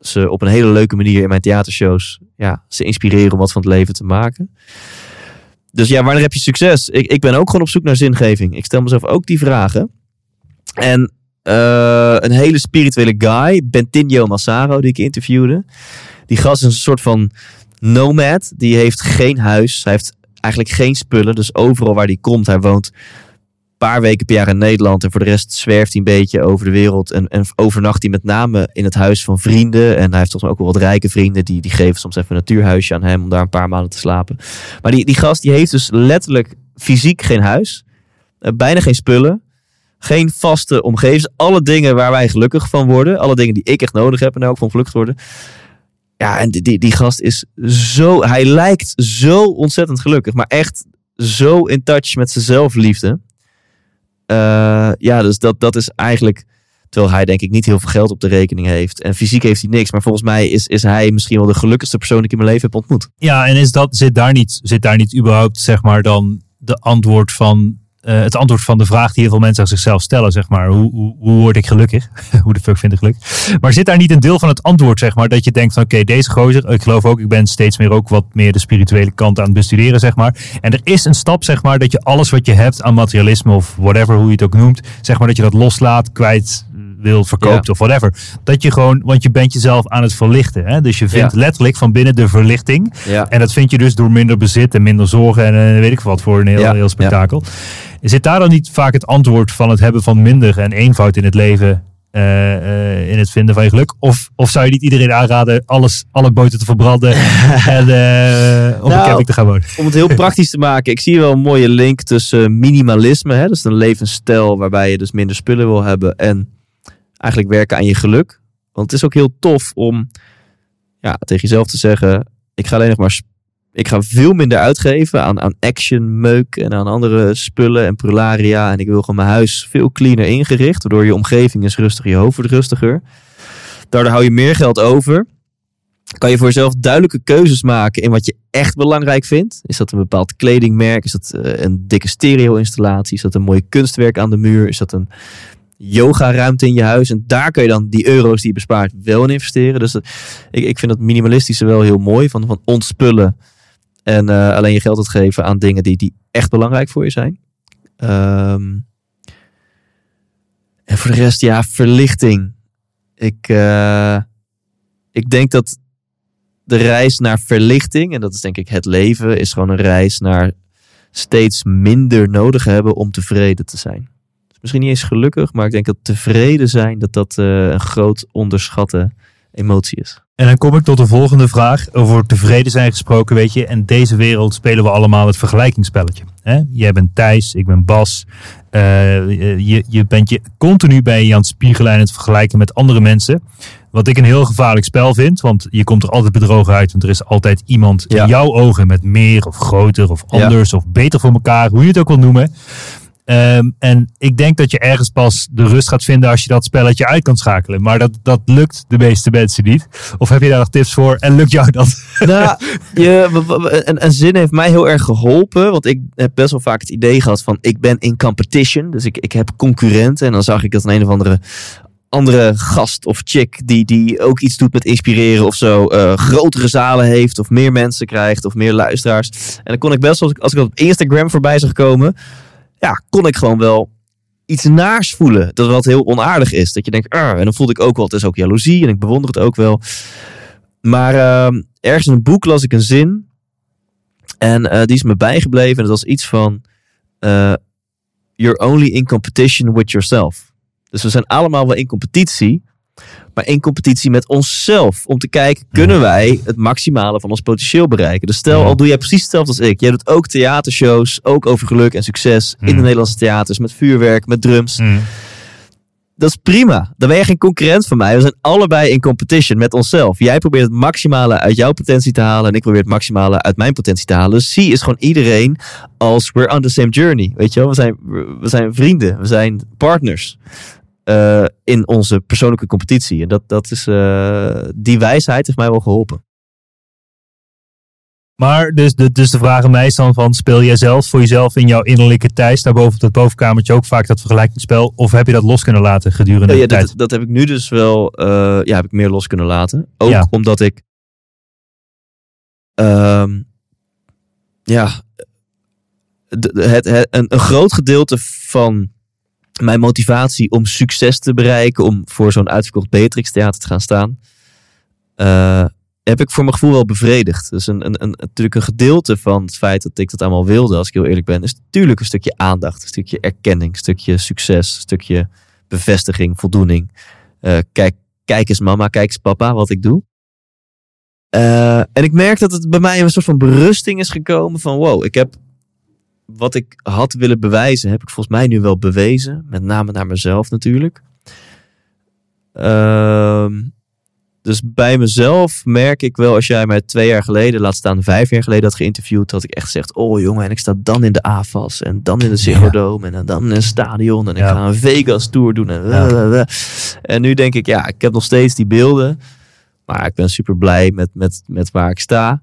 ze op een hele leuke manier in mijn theatershows ja, ze inspireren om wat van het leven te maken? Dus ja, wanneer heb je succes? Ik, ik ben ook gewoon op zoek naar zingeving. Ik stel mezelf ook die vragen. En eh, een hele spirituele guy, Bentinho Massaro, die ik interviewde. Die gast is een soort van nomad. Die heeft geen huis. Hij heeft eigenlijk geen spullen. Dus overal waar hij komt, hij woont een paar weken per jaar in Nederland. En voor de rest zwerft hij een beetje over de wereld. En, en overnacht hij met name in het huis van vrienden. En hij heeft toch ook wel wat rijke vrienden. Die, die geven soms even een natuurhuisje aan hem om daar een paar maanden te slapen. Maar die, die gast die heeft dus letterlijk fysiek geen huis. eh, bijna geen spullen. Geen vaste omgeving. Dus Alle dingen waar wij gelukkig van worden. Alle dingen die ik echt nodig heb en daar ook van gelukkig worden. Ja, en die, die, die gast is zo... Hij lijkt zo ontzettend gelukkig. Maar echt zo in touch met zijn zelfliefde. Eh, ja, dus dat, dat is eigenlijk... Terwijl hij denk ik niet heel veel geld op de rekening heeft. En fysiek heeft hij niks. Maar volgens mij is, is hij misschien wel de gelukkigste persoon die ik in mijn leven heb ontmoet. Ja, en is dat, zit, daar niet, zit daar niet überhaupt, zeg maar, dan de antwoord van, eh, het antwoord van de vraag die heel veel mensen aan zichzelf stellen, zeg maar. Hoe, hoe, hoe word ik gelukkig? hoe de fuck vind ik geluk? Maar zit daar niet een deel van het antwoord, zeg maar, dat je denkt van, oké, deze gozer, ik geloof ook, ik ben steeds meer ook wat meer de spirituele kant aan het bestuderen, zeg maar. En er is een stap, zeg maar, dat je alles wat je hebt aan materialisme of whatever, hoe je het ook noemt, zeg maar, dat je dat loslaat, kwijt wil, verkoopt Ja. of whatever. Dat je gewoon, want je bent jezelf aan het verlichten. Hè? Dus je vindt Ja. letterlijk van binnen de verlichting. Ja. En dat vind je dus door minder bezit en minder zorgen en eh, weet ik wat voor een heel, Ja, heel spektakel. Zit daar dan niet vaak het antwoord van het hebben van minder en eenvoud in het leven, eh, eh, in het vinden van je geluk? Of, of zou je niet iedereen aanraden alles, alle boten te verbranden en eh, op een Nou, camping te gaan wonen? om het heel praktisch te maken, ik zie wel een mooie link tussen minimalisme, hè, dus een levensstijl waarbij je dus minder spullen wil hebben, en eigenlijk werken aan je geluk. Want het is ook heel tof om ja, tegen jezelf te zeggen: ik ga alleen nog maar ik ga veel minder uitgeven aan, aan action, meuk en aan andere spullen en prularia. En ik wil gewoon mijn huis veel cleaner ingericht. Waardoor je omgeving is rustiger, je hoofd wordt rustiger. Daardoor hou je meer geld over. Kan je voor jezelf duidelijke keuzes maken in wat je echt belangrijk vindt. Is dat een bepaald kledingmerk? Is dat eh, een dikke stereo-installatie? Is dat een mooi kunstwerk aan de muur? Is dat een yoga-ruimte in je huis? En daar kun je dan die euro's die je bespaart wel in investeren. Dus dat- ik, ik vind dat minimalistische wel heel mooi. Van, van ontspullen en eh, alleen je geld uitgeven aan dingen die, die echt belangrijk voor je zijn. Ehm, en voor de rest, ja, verlichting. Ik, eh, ik denk dat de reis naar verlichting, en dat is denk ik het leven, is gewoon een reis naar steeds minder nodig hebben om tevreden te zijn. Misschien niet eens gelukkig, maar ik denk dat tevreden zijn, dat dat eh, een groot onderschatte emotie is. En dan kom ik tot de volgende vraag. Over tevreden zijn gesproken, weet je. En deze wereld spelen we allemaal het vergelijkingsspelletje. Hè? Jij bent Thijs, ik ben Bas. Eh, je, je bent je continu bij je aan het spiegelen en het vergelijken met andere mensen. Wat ik een heel gevaarlijk spel vind. Want je komt er altijd bedrogen uit. Want er is altijd iemand Ja. in jouw ogen met meer of groter of Ja. anders of beter voor elkaar. Hoe je het ook wil noemen. Ehm, en ik denk dat je ergens pas de rust gaat vinden als je dat spelletje uit kan schakelen. Maar dat, dat lukt de meeste mensen niet. Of heb je daar nog tips voor? En lukt jou dat? Nou, je, een, zin heeft mij heel erg geholpen. Want ik heb best wel vaak het idee gehad van ik ben in competition. Dus ik, ik heb concurrenten. En dan zag ik dat een, een of andere andere gast of chick die, die ook iets doet met inspireren of zo. eh, grotere zalen heeft of meer mensen krijgt of meer luisteraars. En dan kon ik best wel, als ik- als ik op Instagram voorbij zag komen. Ja, kon ik gewoon wel iets naars voelen. Dat wat heel onaardig is. Dat je denkt, "Arr." en dan voelde ik ook wel, het is ook jaloezie en ik bewonder het ook wel. Maar ehm, ergens in een boek las ik een zin. En eh, die is me bijgebleven. En dat was iets van: eh, You're only in competition with yourself. Dus we zijn allemaal wel in competitie. Maar in competitie met onszelf. Om te kijken, kunnen wij het maximale van ons potentieel bereiken? Dus stel, al doe jij precies hetzelfde als ik. Jij doet ook theatershows. Ook over geluk en succes. In de Mm. Nederlandse theaters. Met vuurwerk, met drums. Mm. Dat is prima. Dan ben je geen concurrent van mij. We zijn allebei in competition met onszelf. Jij probeert het maximale uit jouw potentie te halen. En ik probeer het maximale uit mijn potentie te halen. Dus zie is gewoon iedereen als we're on the same journey. Weet je wel? We zijn, we zijn vrienden. We zijn partners. Eh, in onze persoonlijke competitie. En dat, dat is, eh, die wijsheid heeft mij wel geholpen. Maar dus de, dus de vraag aan mij is dan van, speel jij zelf voor jezelf in jouw innerlijke Thijs, daarboven op dat bovenkamertje ook vaak dat vergelijkingsspel? Of heb je dat los kunnen laten gedurende Ja, de tijd? dat, dat heb ik nu dus wel, eh, ja, heb ik meer los kunnen laten. Ook Ja. omdat ik, ehm, ja, het, het, een, een groot gedeelte van mijn motivatie om succes te bereiken, om voor zo'n uitverkocht Beatrix Theater te gaan staan, eh, heb ik voor mijn gevoel wel bevredigd. Dus een, een, een, natuurlijk een gedeelte van het feit dat ik dat allemaal wilde, als ik heel eerlijk ben, is natuurlijk een stukje aandacht, een stukje erkenning, een stukje succes, een stukje bevestiging, voldoening. Eh, kijk, kijk eens mama, kijk eens papa wat ik doe. Eh, en ik merk dat het bij mij een soort van berusting is gekomen van wow, ik heb wat ik had willen bewijzen, heb ik volgens mij nu wel bewezen. Met name naar mezelf natuurlijk. Ehm, dus bij mezelf merk ik wel, als jij mij twee jaar geleden, laat staan vijf jaar geleden had geïnterviewd, had ik echt gezegd, oh jongen, en ik sta dan in de AFAS en dan in de Ziggo. Dome en dan in een stadion en ik ga een Vegas tour doen en, Ja. en nu denk ik, ja, ik heb nog steeds die beelden, maar ik ben super blij met, met, met waar ik sta.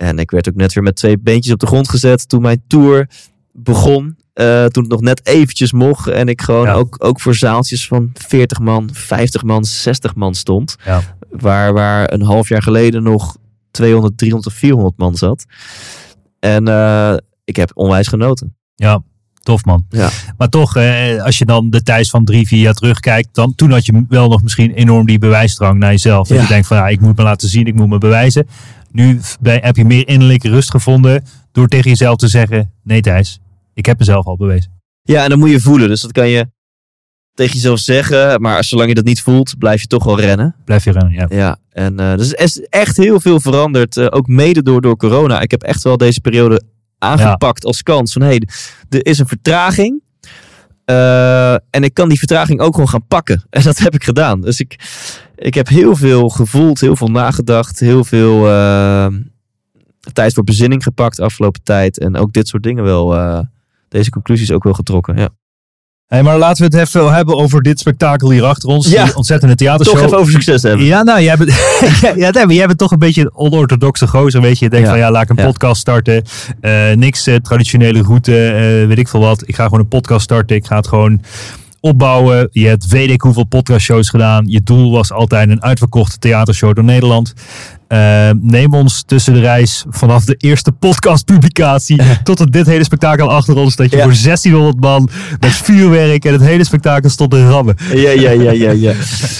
En ik werd ook net weer met twee beentjes op de grond gezet toen mijn tour begon. eh, toen het nog net eventjes mocht. En ik gewoon Ja. ook, ook voor zaaltjes van 40 man, 50 man, 60 man stond. Ja. Waar, waar een half jaar geleden nog 200, 300 of 400 man zat. En eh, ik heb onwijs genoten. Ja, tof man. Ja. Maar toch, eh, als je dan de Thijs van drie, vier jaar terugkijkt, dan, toen had je wel nog misschien enorm die bewijsdrang naar jezelf. Dat Ja. je denkt van, ja, ik moet me laten zien, ik moet me bewijzen. Nu bij, heb je meer innerlijke rust gevonden door tegen jezelf te zeggen, nee Thijs, ik heb mezelf al bewezen. Ja, en dan moet je voelen. Dus dat kan je tegen jezelf zeggen. Maar zolang je dat niet voelt, blijf je toch wel rennen. Blijf je rennen, ja. Ja, en eh dus er is echt heel veel veranderd. eh, ook mede door, door corona. Ik heb echt wel deze periode aangepakt als kans. Van hé, hey, er is een vertraging. Eh, en ik kan die vertraging ook gewoon gaan pakken. En dat heb ik gedaan. Dus ik, ik heb heel veel gevoeld, heel veel nagedacht, heel veel. eh, tijd voor bezinning gepakt afgelopen tijd. En ook dit soort dingen wel, eh, deze conclusies ook wel getrokken. Ja. Hey, maar laten we het even wel hebben over dit spektakel hier achter ons. Ja. Die ontzettende theatershow. Toch even over succes hebben. Ja, nou, jij bent, ja, nee, jij bent toch een beetje een onorthodoxe gozer, weet je. Je denkt Ja. van, ja, laat ik een Ja. podcast starten. Eh, niks eh, traditionele route, weet ik veel wat. Ik ga gewoon een podcast starten. Ik ga het gewoon opbouwen. Je hebt weet ik hoeveel podcastshows gedaan. Je doel was altijd een uitverkochte theatershow door Nederland. Eh, neem ons tussen de reis vanaf de eerste podcastpublicatie tot dit hele spektakel achter ons. Dat je Ja. voor 1600 man met vuurwerk en het hele spektakel stond te rammen. Ja, ja, ja, ja, ja.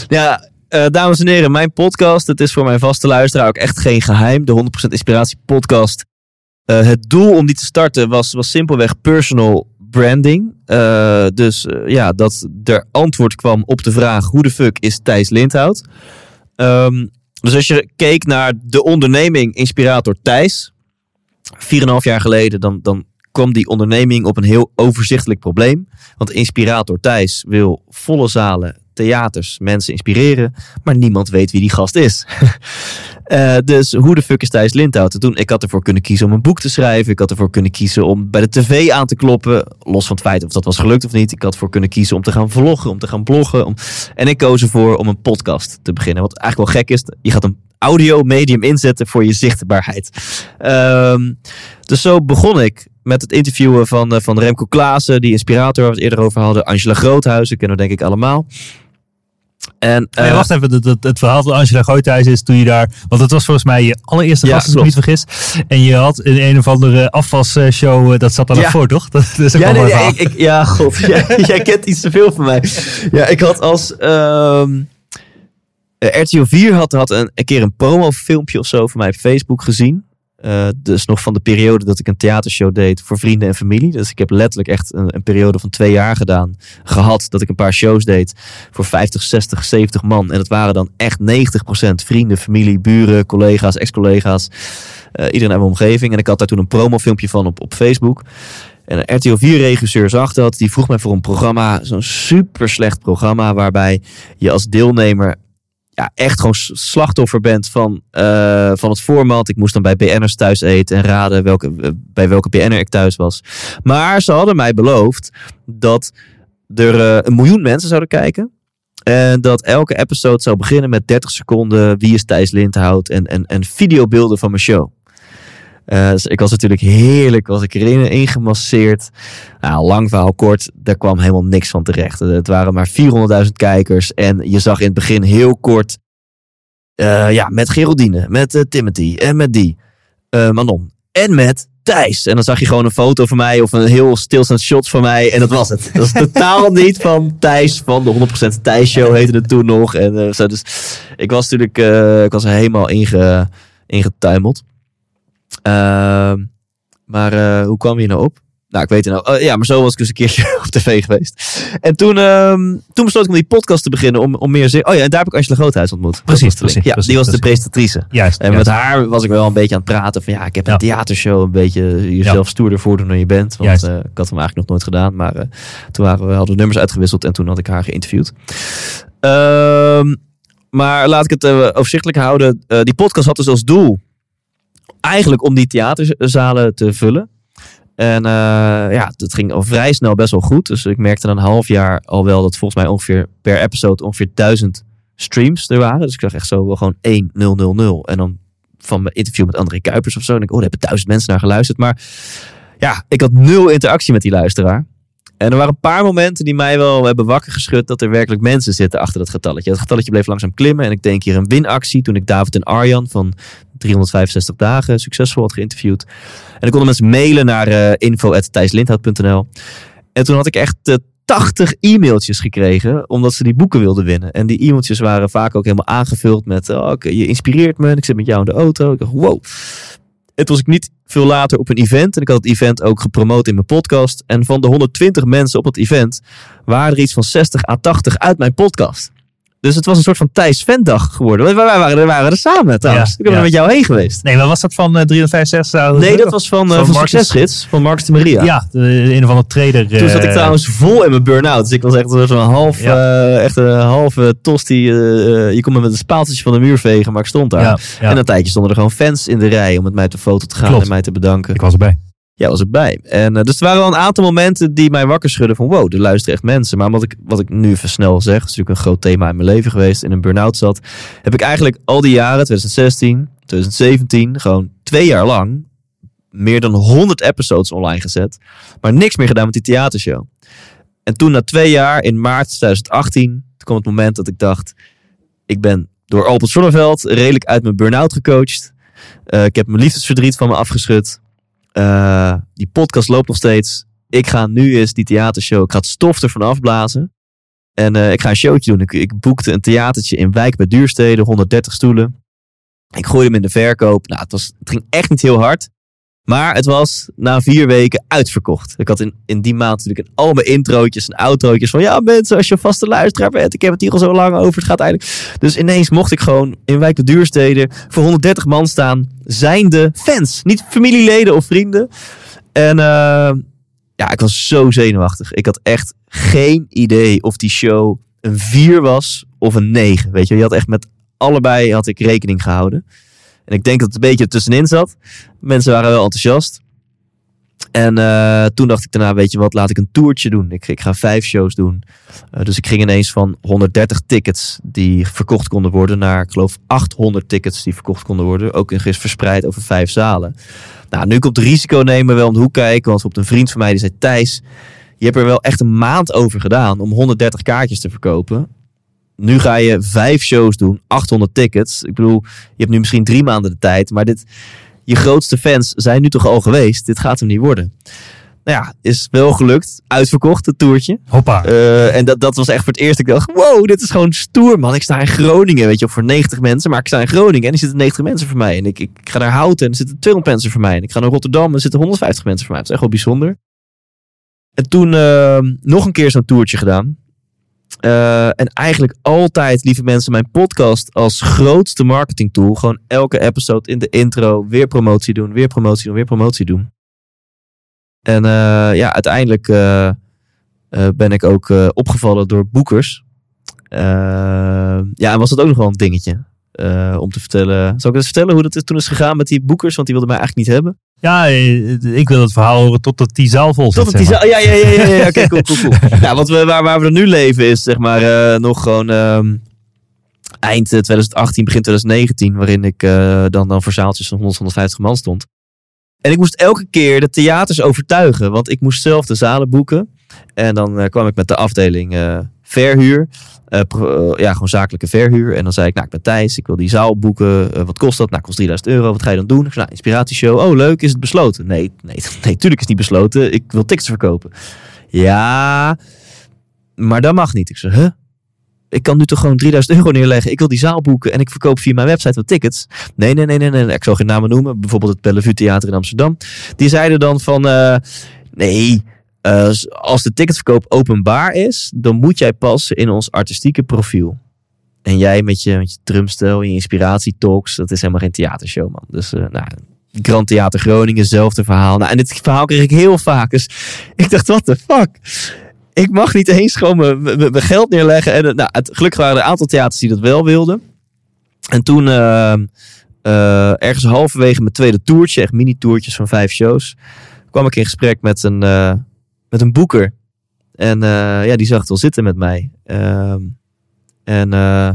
ja eh, dames en heren, mijn podcast, het is voor mijn vaste luisteraar ook echt geen geheim. De 100% Inspiratie podcast. Eh, het doel om die te starten was, was simpelweg personal branding. Eh, dus eh, ja, dat er antwoord kwam op de vraag hoe de fuck is Thijs Lindhout? Ehm, dus als je keek naar de onderneming Inspirator Thijs, 4,5 jaar geleden, dan, dan kwam die onderneming op een heel overzichtelijk probleem. Want Inspirator Thijs wil volle zalen, theaters, mensen inspireren, maar niemand weet wie die gast is. Eh, dus hoe de fuck is Thijs Lindhout? En Toen, ik had ervoor kunnen kiezen om een boek te schrijven. Ik had ervoor kunnen kiezen om bij de tv aan te kloppen. Los van het feit of dat was gelukt of niet. Ik had ervoor kunnen kiezen om te gaan vloggen, om te gaan bloggen. Om... En ik koos ervoor om een podcast te beginnen. Wat eigenlijk wel gek is. Je gaat een audio medium inzetten voor je zichtbaarheid. Ehm, dus zo begon ik met het interviewen van, eh, van Remco Klaassen, die inspirator waar we het eerder over hadden. Angela Groothuizen, kennen we denk ik allemaal. En, Nee, eh, wacht even, het, het, het verhaal van Angela Gooithuis is toen je daar... Want het was volgens mij je allereerste Ja, gast, als ik me niet vergis. En je had in een of andere afwasshow, eh, dat zat daar Ja. nog voor, toch? Dat, dat is ook Ja, nee, nee, ik, ik- ja, god. Jij, jij kent iets te veel van mij. Ja, ik had als... eh, RTL 4 had, had een, een keer een promofilmpje of zo van mij op Facebook gezien. Eh, dus nog van de periode dat ik een theatershow deed voor vrienden en familie. Dus ik heb letterlijk echt een, een periode van twee jaar gedaan. Gehad dat ik een paar shows deed voor 50, 60, 70 man. En dat waren dan echt 90% vrienden, familie, buren, collega's, ex-collega's. eh, iedereen uit mijn omgeving. En ik had daar toen een promofilmpje van op, op Facebook. En een RTL 4-regisseur zag dat. Die vroeg mij voor een programma, zo'n super slecht programma, waarbij je als deelnemer echt gewoon slachtoffer bent van, eh, van het format. Ik moest dan bij BN'ers thuis eten en raden welke, eh, bij welke BN'er ik thuis was. Maar ze hadden mij beloofd dat er eh, een miljoen mensen zouden kijken. En dat elke episode zou beginnen met 30 seconden wie is Thijs Lindhout en, en, en videobeelden van mijn show. Eh, dus ik was natuurlijk heerlijk, was ik erin ingemasseerd. Nou, lang verhaal kort, daar kwam helemaal niks van terecht. Het waren maar 400.000 kijkers en je zag in het begin heel kort, eh, ja, met Geraldine, met eh, Timothy en met die, eh, Manon en met Thijs. En dan zag je gewoon een foto van mij of een heel stilstaand shot van mij en dat was het. Dat is totaal niet van Thijs, van de 100% Thijs Show heette het toen nog. En, eh, zo. Dus ik was natuurlijk, eh, ik was er helemaal inge, ingetuimeld. Ehm, maar eh, hoe kwam je nou op? Nou, ik weet het nou. Oh, ja, maar zo was ik dus een keertje op tv geweest. En toen, ehm, toen besloot ik om die podcast te beginnen. Om, om meer zin. Oh ja, en daar heb ik Angela Groothuis ontmoet. Precies, precies, Ja, precies, die was de presentatrice. Juist. En juist. met haar was ik wel een beetje aan het praten van ja, ik heb een Ja. theatershow, een beetje jezelf stoerder voordoen dan je bent. Want eh, ik had hem eigenlijk nog nooit gedaan, maar eh, toen waren we, hadden we nummers uitgewisseld en toen had ik haar geïnterviewd. Ehm, maar laat ik het eh, overzichtelijk houden. Eh, die podcast had dus als doel eigenlijk om die theaterzalen te vullen. En eh, ja, het ging al vrij snel best wel goed. Dus ik merkte na een half jaar al wel dat volgens mij ongeveer per episode ongeveer duizend streams er waren. Dus ik zag echt zo gewoon 1, 0, 0, 0. En dan van mijn interview met André Kuipers of zo. En ik, oh, daar hebben duizend mensen naar geluisterd. Maar ja, ik had nul interactie met die luisteraar. En er waren een paar momenten die mij wel hebben wakker geschud dat er werkelijk mensen zitten achter dat getalletje. Dat getalletje bleef langzaam klimmen. En ik denk hier een winactie toen ik David en Arjan van 365 dagen succesvol had geïnterviewd. En dan konden mensen mailen naar uh, info.thijslindhout.nl. En toen had ik echt eh, 80 e-mailtjes gekregen, omdat ze die boeken wilden winnen. En die e-mailtjes waren vaak ook helemaal aangevuld met, oh, je inspireert me en ik zit met jou in de auto. Ik dacht, wow. Toen was ik niet veel later op een event en ik had het event ook gepromoot in mijn podcast. En van de 120 mensen op het event waren er iets van 60 à 80 uit mijn podcast. Dus het was een soort van Thijs Ventdag geworden. Wij, wij waren, er, waren er samen trouwens. Ja, ik ben er met jou heen geweest. Nee, maar was dat van eh 365 dagen? Nee, dat was van, eh, Van van Marcus- Succesgids, van Marcus de Maria. Ja, de, een of andere trader. Toen zat ik eh, trouwens vol in mijn burn-out. Dus ik was echt zo'n half, Ja. echt een halve tosti. je kon me met een spaaltje van de muur vegen, maar ik stond daar. En een tijdje stonden er gewoon fans in de rij om met mij te foto te gaan Klopt. en mij te bedanken. Ik was erbij. Ja, was erbij. En, eh, dus er waren wel een aantal momenten die mij wakker schudden van wow, er luisteren echt mensen. Maar wat ik, wat ik nu even snel zeg, is natuurlijk een groot thema in mijn leven geweest, in een burn-out zat, heb ik eigenlijk al die jaren, 2016, 2017, gewoon twee jaar lang, meer dan 100 episodes online gezet, maar niks meer gedaan met die theatershow. En toen na twee jaar, in maart 2018, toen kwam het moment dat ik dacht, ik ben door Albert Zonneveld redelijk uit mijn burn-out gecoacht. Eh, ik heb mijn liefdesverdriet van me afgeschud. Eh, die podcast loopt nog steeds. Ik ga nu eens die theatershow. Ik ga het stof ervan afblazen. En eh, ik ga een showtje doen. Ik, ik boekte een theatertje in Wijk bij Duurstede, 130 stoelen. Ik gooide hem in de verkoop. Nou, het, was, het ging echt niet heel hard. Maar het was na vier weken uitverkocht. Ik had in, in die maand natuurlijk al mijn introotjes en outrootjes van... Ja mensen, als je vaste luisteraar bent, ik heb het hier al zo lang over. Het gaat eigenlijk... Dus ineens mocht ik gewoon in Wijk bij Duurstede voor 130 man staan. Zijnde fans. Niet familieleden of vrienden. En eh, ja, ik was zo zenuwachtig. Ik had echt geen idee of die show een 4 was of een 9. Weet je, je had echt met allebei had ik rekening gehouden. En ik denk dat het een beetje ertussenin zat. Mensen waren wel enthousiast. En eh, toen dacht ik daarna, weet je wat, laat ik een toertje doen. Ik, ik ga vijf shows doen. Eh, dus ik ging ineens van 130 tickets die verkocht konden worden naar, ik geloof, 800 tickets die verkocht konden worden. Ook eens verspreid over vijf zalen. Nou, nu komt risico nemen wel om de hoek kijken. Want op een vriend van mij die zei, Thijs, je hebt er wel echt een maand over gedaan om 130 kaartjes te verkopen. Nu ga je vijf shows doen, 800 tickets. Ik bedoel, je hebt nu misschien drie maanden de tijd, maar dit, je grootste fans zijn nu toch al geweest. Dit gaat hem niet worden. Nou ja, is wel gelukt. Uitverkocht, het toertje. Hoppa. Eh, en dat, dat was echt voor het eerst. Ik dacht, wow, dit is gewoon stoer, man. Ik sta in Groningen, weet je, voor 90 mensen. Maar ik sta in Groningen en er zitten 90 mensen voor mij. En ik, ik ga naar Houten en er zitten 200 mensen voor mij. En ik ga naar Rotterdam en er zitten 150 mensen voor mij. Dat is echt wel bijzonder. En toen eh, nog een keer zo'n toertje gedaan. Eh, en eigenlijk altijd, lieve mensen, mijn podcast als grootste marketingtool. Gewoon elke episode in de intro weer promotie doen, weer promotie doen, weer promotie doen. En eh, ja, uiteindelijk eh, ben ik ook opgevallen door boekers. Ja, en was dat ook nog wel een dingetje. om te vertellen. Zal ik eens vertellen hoe dat toen is gegaan met die boekers? Want die wilden mij eigenlijk niet hebben. Ja, eh, ik wil het verhaal horen totdat die zaal vol zit. Tot zeg die maar. ja, ja, ja, ja, ja. Oké, cool, cool, cool. Ja, wat we, waar, waar we er nu leven is zeg maar eh, nog gewoon ehm, eind eh, 2018, begin 2019, waarin ik eh, dan, dan voor zaaltjes van 100, 150 man stond. En ik moest elke keer de theaters overtuigen, want ik moest zelf de zalen boeken. En dan eh, kwam ik met de afdeling eh, verhuur. Eh, eh, ja, gewoon zakelijke verhuur. En dan zei ik, nou, ik ben Thijs, ik wil die zaal boeken. Eh, wat kost dat? Nou, kost 3000 euro. Wat ga je dan doen? Ik zei, nou, inspiratieshow. Oh, leuk. Is het besloten? Nee, nee, nee, tuurlijk is het niet besloten. Ik wil tickets verkopen. Ja, maar dat mag niet. Ik zei, huh? Ik kan nu toch gewoon 3000 euro neerleggen. Ik wil die zaal boeken en ik verkoop via mijn website wat tickets. Nee, nee, nee, nee, nee. Ik zal geen namen noemen. Bijvoorbeeld het Bellevue Theater in Amsterdam. Die zeiden dan van, nee, eh, als de ticketverkoop openbaar is, dan moet jij passen in ons artistieke profiel. En jij met je, met je drumstel je inspiratietalks, dat is helemaal geen theatershow, man. Dus, eh nou, Grand Theater Groningen, hetzelfde verhaal. Nou, en dit verhaal kreeg ik heel vaak. Dus ik dacht, what the fuck? Ik mag niet eens gewoon mijn- geld neerleggen. En, eh, nou, het, gelukkig waren er een aantal theaters die dat wel wilden. En toen, ergens halverwege mijn tweede toertje, echt mini-toertjes van vijf shows, kwam ik in gesprek met een, met een boeker. En eh, ja, die zag het wel zitten met mij. Ehm, en eh,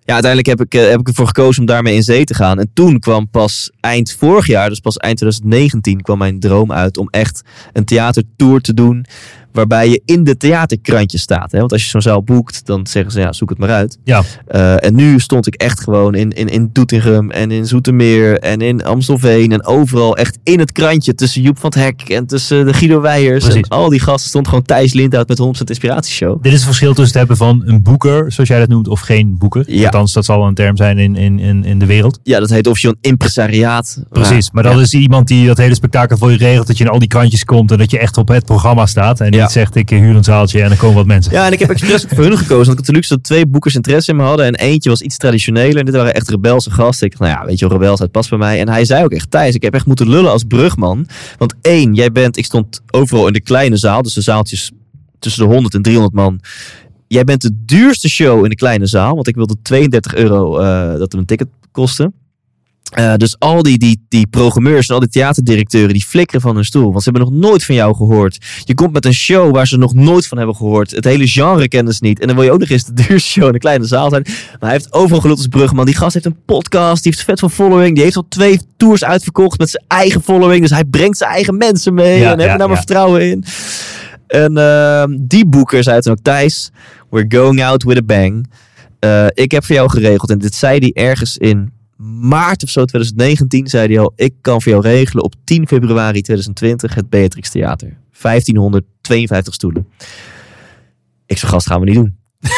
ja, uiteindelijk heb ik, eh, heb ik ervoor gekozen om daarmee in zee te gaan. En toen kwam pas eind vorig jaar, dus pas eind 2019, kwam mijn droom uit om echt een theatertour te doen. Waarbij je in de theaterkrantjes staat. Hè? Want als je zo'n zaal boekt, dan zeggen ze ja, zoek het maar uit. Ja. Eh, en nu stond ik echt gewoon in, in, in Doetinchem en in Zoetermeer en in Amstelveen. En overal echt in het krantje tussen Joep van het Hek en tussen de Guido Weijers. Precies. En al die gasten stond gewoon Thijs Lindhout met 100% Inspiratieshow. Dit is het verschil tussen het hebben van een boeker, zoals jij dat noemt, of geen boeker. Ja. Althans, dat zal wel een term zijn in, in, in, in de wereld. Ja, dat heet officieel een impresariaat. Precies, maar dat ja. is iemand die dat hele spektakel voor je regelt, dat je in al die krantjes komt en dat je echt op het programma staat. En Ja. niet zegt, ik huur een zaaltje en dan komen wat mensen. Ja, en ik heb expres voor hun gekozen. Want ik had de luxe dat twee boekers interesse in me hadden. En eentje was iets traditioneler. En dit waren echt rebelse gasten. Ik dacht, nou ja, weet je wel, rebelsheid past bij mij. En hij zei ook echt, Thijs, ik heb echt moeten lullen als brugman. Want één, jij bent, ik stond overal in de kleine zaal. Dus de zaaltjes tussen de 100 en 300 man. Jij bent de duurste show in de kleine zaal. Want ik wilde 32 euro eh, dat het een ticket kostte. Eh, dus al die, die, die programmeurs en al die theaterdirecteuren die flikkeren van hun stoel. Want ze hebben nog nooit van jou gehoord. Je komt met een show waar ze nog nooit van hebben gehoord. Het hele genre kennen ze niet. En dan wil je ook nog eens de duurste show in een kleine zaal zijn. Maar hij heeft overal geluld als Brugman. Die gast heeft een podcast. Die heeft vet van following. Die heeft al twee tours uitverkocht met zijn eigen following. Dus hij brengt zijn eigen mensen mee. Ja, en daar ja, heb je nou maar vertrouwen in. En ehm, die boeker zei toen ook Thijs. We're going out with a bang. Eh, ik heb voor jou geregeld. En dit zei hij ergens in maart of zo 2019. Zei hij al, ik kan voor jou regelen op 10 februari 2020 het Beatrix Theater. 1552 stoelen. Ik zei, gast, gaan we niet doen.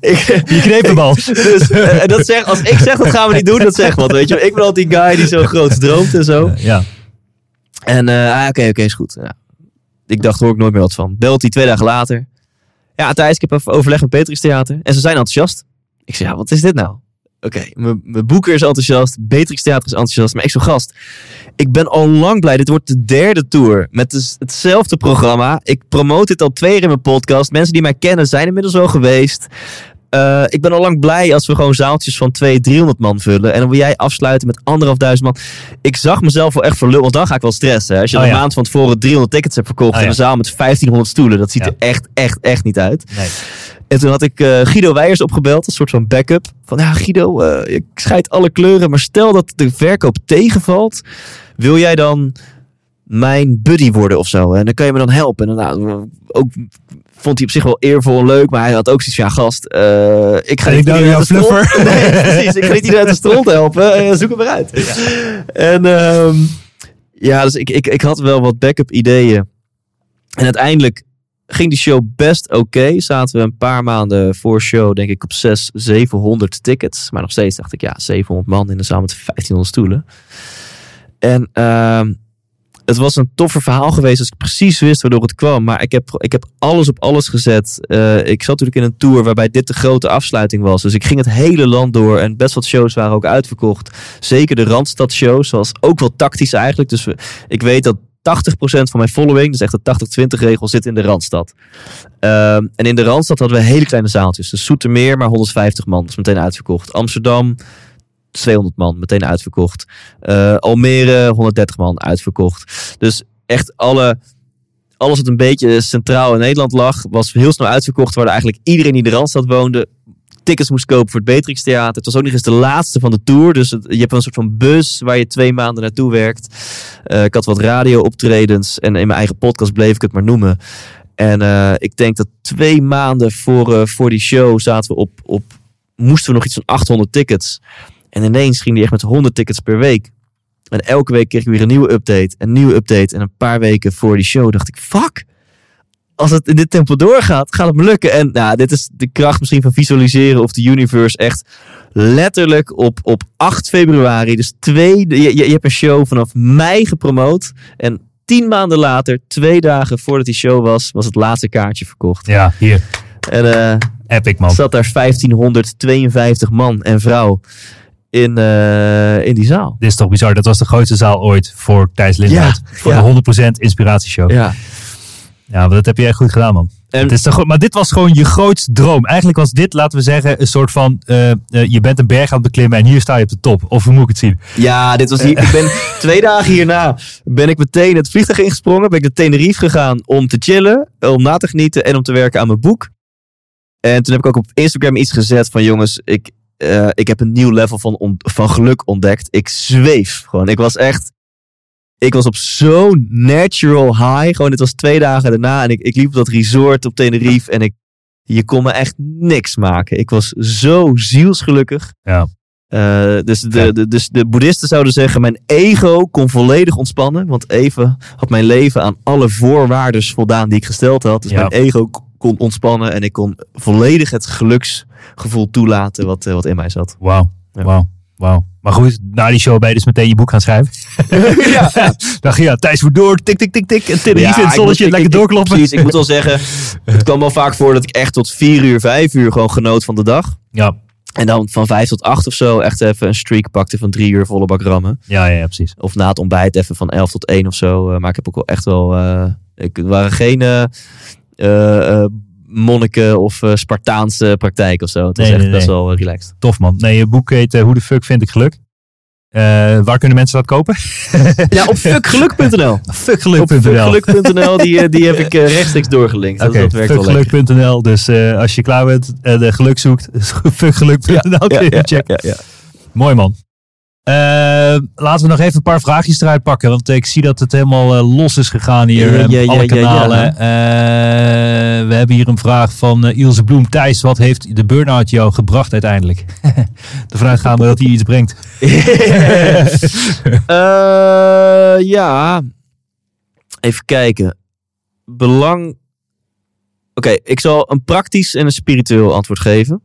ik, Je kneep hem al. dus, eh, en dat zeg, als ik zeg dat gaan we niet doen, dat zegt wat. Weet je, ik ben altijd die guy die zo groot droomt en zo. Ja. En eh, ah, oké, oké, is goed. Ja. Ik dacht, hoor ik nooit meer wat van. Belt hij twee dagen later. Ja, Thijs, ik heb even overleg met Beatrix Theater. En ze zijn enthousiast. Ik zeg, ja, wat is dit nou? Oké, mijn mijn boeker is enthousiast. Beatrix Theater is enthousiast. Maar ik zo gast. Ik ben al lang blij. Dit wordt de derde tour. Met dus hetzelfde programma. Ik promote dit al twee keer in mijn podcast. Mensen die mij kennen zijn inmiddels al geweest. Eh, ik ben al lang blij als we gewoon zaaltjes van 200, 300 man vullen. En dan wil jij afsluiten met anderhalfduizend man. Ik zag mezelf wel echt voor lul. Want dan ga ik wel stressen. Hè? Als je Oh een ja. maand van tevoren 300 tickets hebt verkocht. Oh in ja. een zaal met 1500 stoelen. Dat ziet Ja. er echt, echt, echt niet uit. Nee. En toen had ik eh, Guido Weijers opgebeld, een soort van backup. Van ja, Guido, eh, ik scheid alle kleuren, maar stel dat de verkoop tegenvalt, wil jij dan mijn buddy worden of zo? En dan kan je me dan helpen. En nou, ook vond hij op zich wel eervol en leuk, maar hij had ook zoiets van, ja gast, eh, ik ga En niet iedereen uit de stront-? Nee, precies. Ik ga niet iedereen uit de stront helpen. Zoek hem eruit. En ehm, ja, dus ik, ik, ik had wel wat backup ideeën. En uiteindelijk ging die show best oké. Zaten we een paar maanden voor show, denk ik, op 600, 700 tickets. Maar nog steeds dacht ik, ja, 700 man in een zaal met 1500 stoelen. En ehm, het was een toffer verhaal geweest als ik precies wist waardoor het kwam. Maar ik heb, ik heb alles op alles gezet. Eh, ik zat natuurlijk in een tour waarbij dit de grote afsluiting was. Dus ik ging het hele land door. En best wat shows waren ook uitverkocht. Zeker de Randstad shows. Zoals ook wel tactisch eigenlijk. Dus we, ik weet dat 80% van mijn following, dus echt de 80-20 regel, zit in de Randstad. Ehm, en in de Randstad hadden we hele kleine zaaltjes. Dus Soetermeer, maar 150 man. Meteen uitverkocht. Amsterdam, 200 man, meteen uitverkocht. Eh, Almere, 130 man, uitverkocht. Dus echt alle, alles wat een beetje centraal in Nederland lag, was heel snel uitverkocht. Waar eigenlijk iedereen die in de Randstad woonde, tickets moest kopen voor het Beatrix Theater. Het was ook nog eens de laatste van de tour. Dus je hebt een soort van bus waar je twee maanden naartoe werkt. Eh, ik had wat radio-optredens en in mijn eigen podcast bleef ik het maar noemen. En eh, ik denk dat twee maanden voor, eh, voor die show zaten we op, op, moesten we nog iets van 800 tickets. En ineens ging die echt met 100 tickets per week. En elke week kreeg ik weer een nieuwe update, een nieuwe update. En een paar weken voor die show dacht ik, fuck, als het in dit tempo doorgaat, gaat het me lukken. En nou, dit is de kracht misschien van visualiseren of de universe echt letterlijk op, op 8 februari. Dus twee, je, je, hebt een show vanaf mei gepromoot. En tien maanden later, twee dagen voordat die show was, was het laatste kaartje verkocht. Ja, hier. En eh, Epic, man. zat daar 1552 man en vrouw in, eh, in die zaal. Dit is toch bizar. Dat was de grootste zaal ooit voor Thijs Lindhout. Ja, voor ja. de 100% inspiratieshow. Ja. Ja. maar dat heb je echt goed gedaan, man. En- Het is toch, goed- maar dit was gewoon je grootste droom. Eigenlijk was dit, laten we zeggen, een soort van... eh, eh, je bent een berg aan het beklimmen en hier sta je op de top. Of hoe moet ik het zien? Ja, dit was hier. Ik ben twee dagen hierna ben ik meteen het vliegtuig ingesprongen. Ben ik naar Tenerife gegaan om te chillen, om na te genieten en om te werken aan mijn boek. En toen heb ik ook op Instagram iets gezet van jongens, ik, eh, ik heb een nieuw level van, van geluk ontdekt. Ik zweef gewoon. Ik was echt, ik was op zo'n natural high. Gewoon, dit was twee dagen daarna en ik, ik liep op dat resort op Tenerife en ik, je kon me echt niks maken. Ik was zo zielsgelukkig. Ja. Eh, dus, de, Ja. de, dus de boeddhisten zouden zeggen, mijn ego kon volledig ontspannen. Want even had mijn leven aan alle voorwaarden voldaan die ik gesteld had. Dus Ja. mijn ego kon ontspannen en ik kon volledig het geluksgevoel toelaten wat, eh, wat in mij zat. Wauw. Ja. Wauw. Wauw. Maar goed, na die show ben je dus meteen je boek gaan schrijven. ja, Dacht je, ja, Thijs moet door. Tik, tik, tik, tik. En Tenerife in ik het moet- zonnetje. ik- lekker ik- doorkloppen. Precies, ik moet wel zeggen, het kwam wel vaak voor dat ik echt tot vier uur, vijf uur gewoon genoot van de dag. Ja. En dan van vijf tot acht of zo echt even een streak pakte van drie uur volle bak rammen. Ja, ja, ja, precies. Of na het ontbijt even van elf tot één of zo. Eh, maar ik heb ook wel echt wel... eh, ik, er waren geen eh, monniken of eh, Spartaanse praktijk of zo. Het Nee, echt nee, best nee. wel eh, relaxed. Tof man. Nee, je boek heet eh, Hoe de fuck vind ik geluk? Waar kunnen mensen dat kopen? Ja, op fuckgeluk.nl. Fuckgeluk.nl fuckgeluk.nl, die, die heb ik rechtstreeks doorgelinkt. Oké, dat werkt wel lekker. fuckgeluk.nl. Dus als je klaar bent en geluk zoekt, fuckgeluk.nl kun je Ja, ja, checken. ja, ja. Mooi man. Eh, laten we nog even een paar vraagjes eruit pakken. Want ik zie dat het helemaal eh, los is gegaan hier. Ja, eh, ja, op ja, alle kanalen. We hebben hier een vraag van Ilse Bloem. Thijs, wat heeft de burn-out jou gebracht uiteindelijk? Ervan uitgaande dat hij iets brengt. Ja. Even kijken. Belang. Oké, ik zal een praktisch en een spiritueel antwoord geven.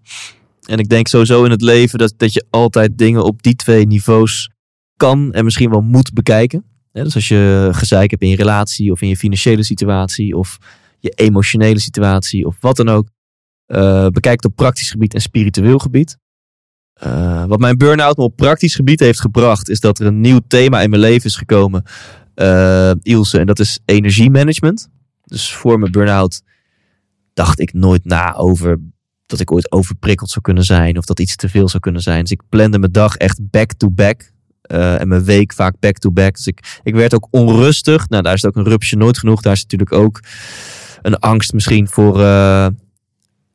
En ik denk sowieso in het leven dat, dat je altijd dingen op die twee niveaus kan en misschien wel moet bekijken. Dus als je gezeik hebt in je relatie of in je financiële situatie of je emotionele situatie of wat dan ook. eh, bekijk op praktisch gebied en spiritueel gebied. Eh, wat mijn burn-out me op praktisch gebied heeft gebracht, is dat er een nieuw thema in mijn leven is gekomen, eh, Ilse, en dat is energiemanagement. Dus voor mijn burn-out dacht ik nooit na over dat ik ooit overprikkeld zou kunnen zijn of dat iets te veel zou kunnen zijn. Dus ik plande mijn dag echt back-to-back. eh, en mijn week vaak back-to-back. Dus ik, ik werd ook onrustig. Nou, daar is het ook een rupsje nooit genoeg. Daar is natuurlijk ook een angst misschien voor, eh,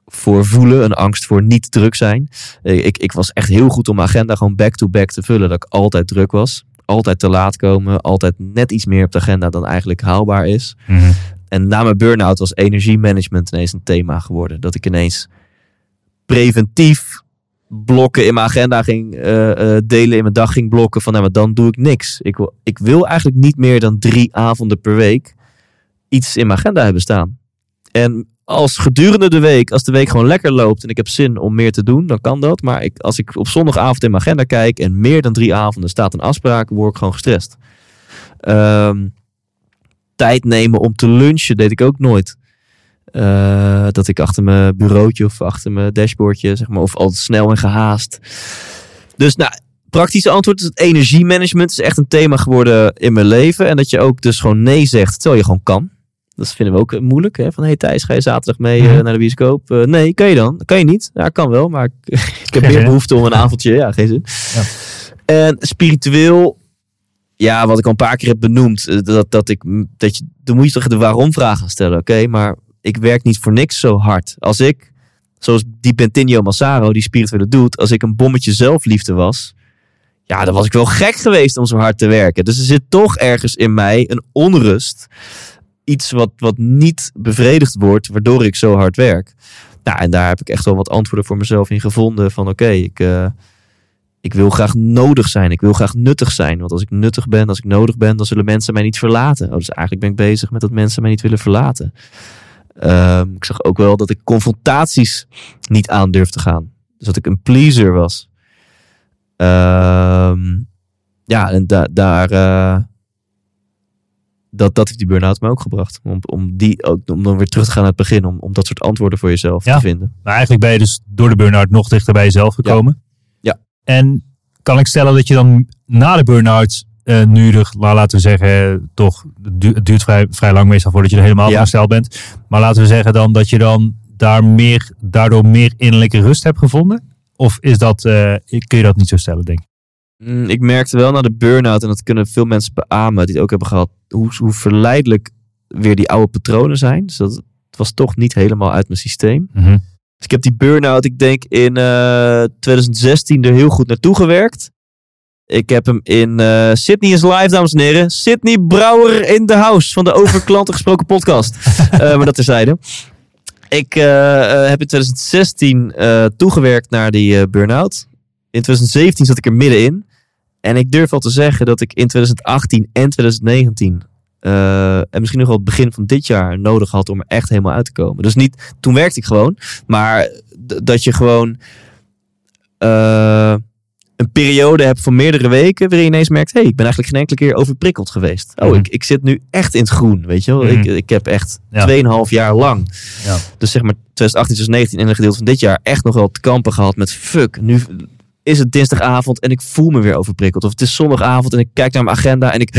voor voelen. Een angst voor niet druk zijn. Eh, Ik, ik was echt heel goed om mijn agenda gewoon back-to-back te vullen. Dat ik altijd druk was. Altijd te laat komen. Altijd net iets meer op de agenda dan eigenlijk haalbaar is. En na mijn burn-out was energiemanagement ineens een thema geworden. Dat ik ineens preventief blokken in mijn agenda ging eh, eh, delen, in mijn dag ging blokken. Van nou, maar dan doe ik niks. Ik wil, ik wil eigenlijk niet meer dan drie avonden per week iets in mijn agenda hebben staan. En als gedurende de week, als de week gewoon lekker loopt en ik heb zin om meer te doen, dan kan dat. Maar ik, als ik op zondagavond in mijn agenda kijk en meer dan drie avonden staat een afspraak, word ik gewoon gestrest. Ehm, tijd nemen om te lunchen deed ik ook nooit. Eh, dat ik achter mijn bureautje of achter mijn dashboardje, zeg maar, of altijd snel en gehaast. Dus nou, praktische antwoord is het energiemanagement is echt een thema geworden in mijn leven. En dat je ook dus gewoon nee zegt, terwijl je gewoon kan. Dat vinden we ook eh, moeilijk. Hè? Van, hey Thijs, ga je zaterdag mee eh, Mhm. naar de bioscoop? Eh, nee, kan je dan? Kan je niet? Ja, kan wel, maar ik, ik heb meer behoefte om een avondje. Ja, geen zin. Ja. En spiritueel, ja, wat ik al een paar keer heb benoemd, eh, dat, dat ik, dat je, dan moet je toch de waarom vraag gaan stellen. Oké, maar ik werk niet voor niks zo hard. Als ik, zoals die Bentinho Massaro, die spirituele doet, als ik een bommetje zelfliefde was, ja, dan was ik wel gek geweest om zo hard te werken. Dus er zit toch ergens in mij een onrust. Iets wat, wat niet bevredigd wordt, waardoor ik zo hard werk. Nou, en daar heb ik echt wel wat antwoorden voor mezelf in gevonden. Van oké, ik, eh, ik wil graag nodig zijn. Ik wil graag nuttig zijn. Want als ik nuttig ben, als ik nodig ben, dan zullen mensen mij niet verlaten. Oh, dus eigenlijk ben ik bezig met dat mensen mij niet willen verlaten. Ehm, ik zag ook wel dat ik confrontaties niet aan durf te gaan. Dus dat ik een pleaser was. Ehm, ja, en da daar. eh, dat, dat heeft die burn-out me ook gebracht. Om, om, die, ook, om dan weer terug te gaan naar het begin. Om, om dat soort antwoorden voor jezelf Ja. te vinden. Maar eigenlijk ben je dus door de burn-out nog dichter bij jezelf gekomen. Ja. En kan ik stellen dat je dan na de burn-out eh, nu er, la- laten we zeggen, toch, het du- het duurt vrij, vrij lang meestal voordat je er helemaal Ja. bent. Maar laten we zeggen dan dat je dan daar meer, daardoor meer innerlijke rust hebt gevonden? Of is dat, eh, kun je dat niet zo stellen, denk ik? Mm, ik merkte wel na de burn-out, en dat kunnen veel mensen beamen die het ook hebben gehad, hoe, hoe verleidelijk weer die oude patronen zijn. Dus dat, het was toch niet helemaal uit mijn systeem. Dus ik heb die burn-out, ik denk in eh 2016 er heel goed naartoe gewerkt. Ik heb hem in eh Sydney is live, dames en heren. Sydney Brouwer in de house van de Over Klanten Gesproken podcast. Eh, maar dat terzijde. Ik eh, heb in 2016 eh, toegewerkt naar die burn-out. In 2017 zat ik er middenin. En ik durf wel te zeggen dat ik in 2018 en 2019... eh, en misschien nog wel het begin van dit jaar nodig had om er echt helemaal uit te komen. Dus niet, toen werkte ik gewoon. Maar dat je gewoon een periode hebt van meerdere weken waarin je ineens merkt, hé, hey, ik ben eigenlijk geen enkele keer overprikkeld geweest. Oh, Mhm. ik, ik zit nu echt in het groen, weet je wel. Mhm. Ik, ik heb echt Ja. 2,5 jaar lang, Ja. dus zeg maar 2018, 2019 en een gedeelte van dit jaar echt nog wel te kampen gehad met fuck, nu is het dinsdagavond en ik voel me weer overprikkeld. Of het is zondagavond en ik kijk naar mijn agenda en ik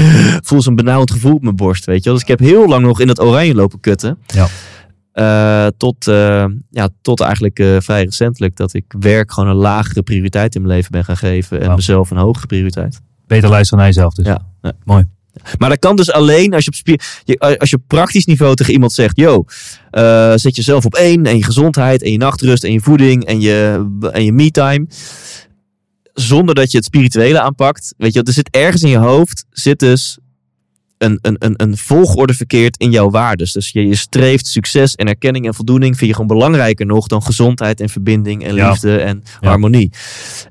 voel zo'n benauwd gevoel op mijn borst, weet je wel. Dus ik heb heel lang nog in dat oranje lopen kutten. Ja. Eh, tot, eh, ja, tot eigenlijk eh, vrij recentelijk dat ik werk gewoon een lagere prioriteit in mijn leven ben gaan geven. En mezelf een hogere prioriteit. Beter luisteren naar jezelf dus. Ja. ja. Mooi. Maar dat kan dus alleen als je op, spier, je, als je op praktisch niveau tegen iemand zegt: Yo, zet jezelf op één. En je gezondheid, en je nachtrust, en je voeding, en je, en je me-time. Zonder dat je het spirituele aanpakt. Weet je, er zit ergens in je hoofd zit dus een, een, een, een volgorde verkeerd in jouw waardes. Dus je, je streeft succes en erkenning en voldoening. Vind je gewoon belangrijker nog dan gezondheid en verbinding en Ja. liefde en Ja. harmonie.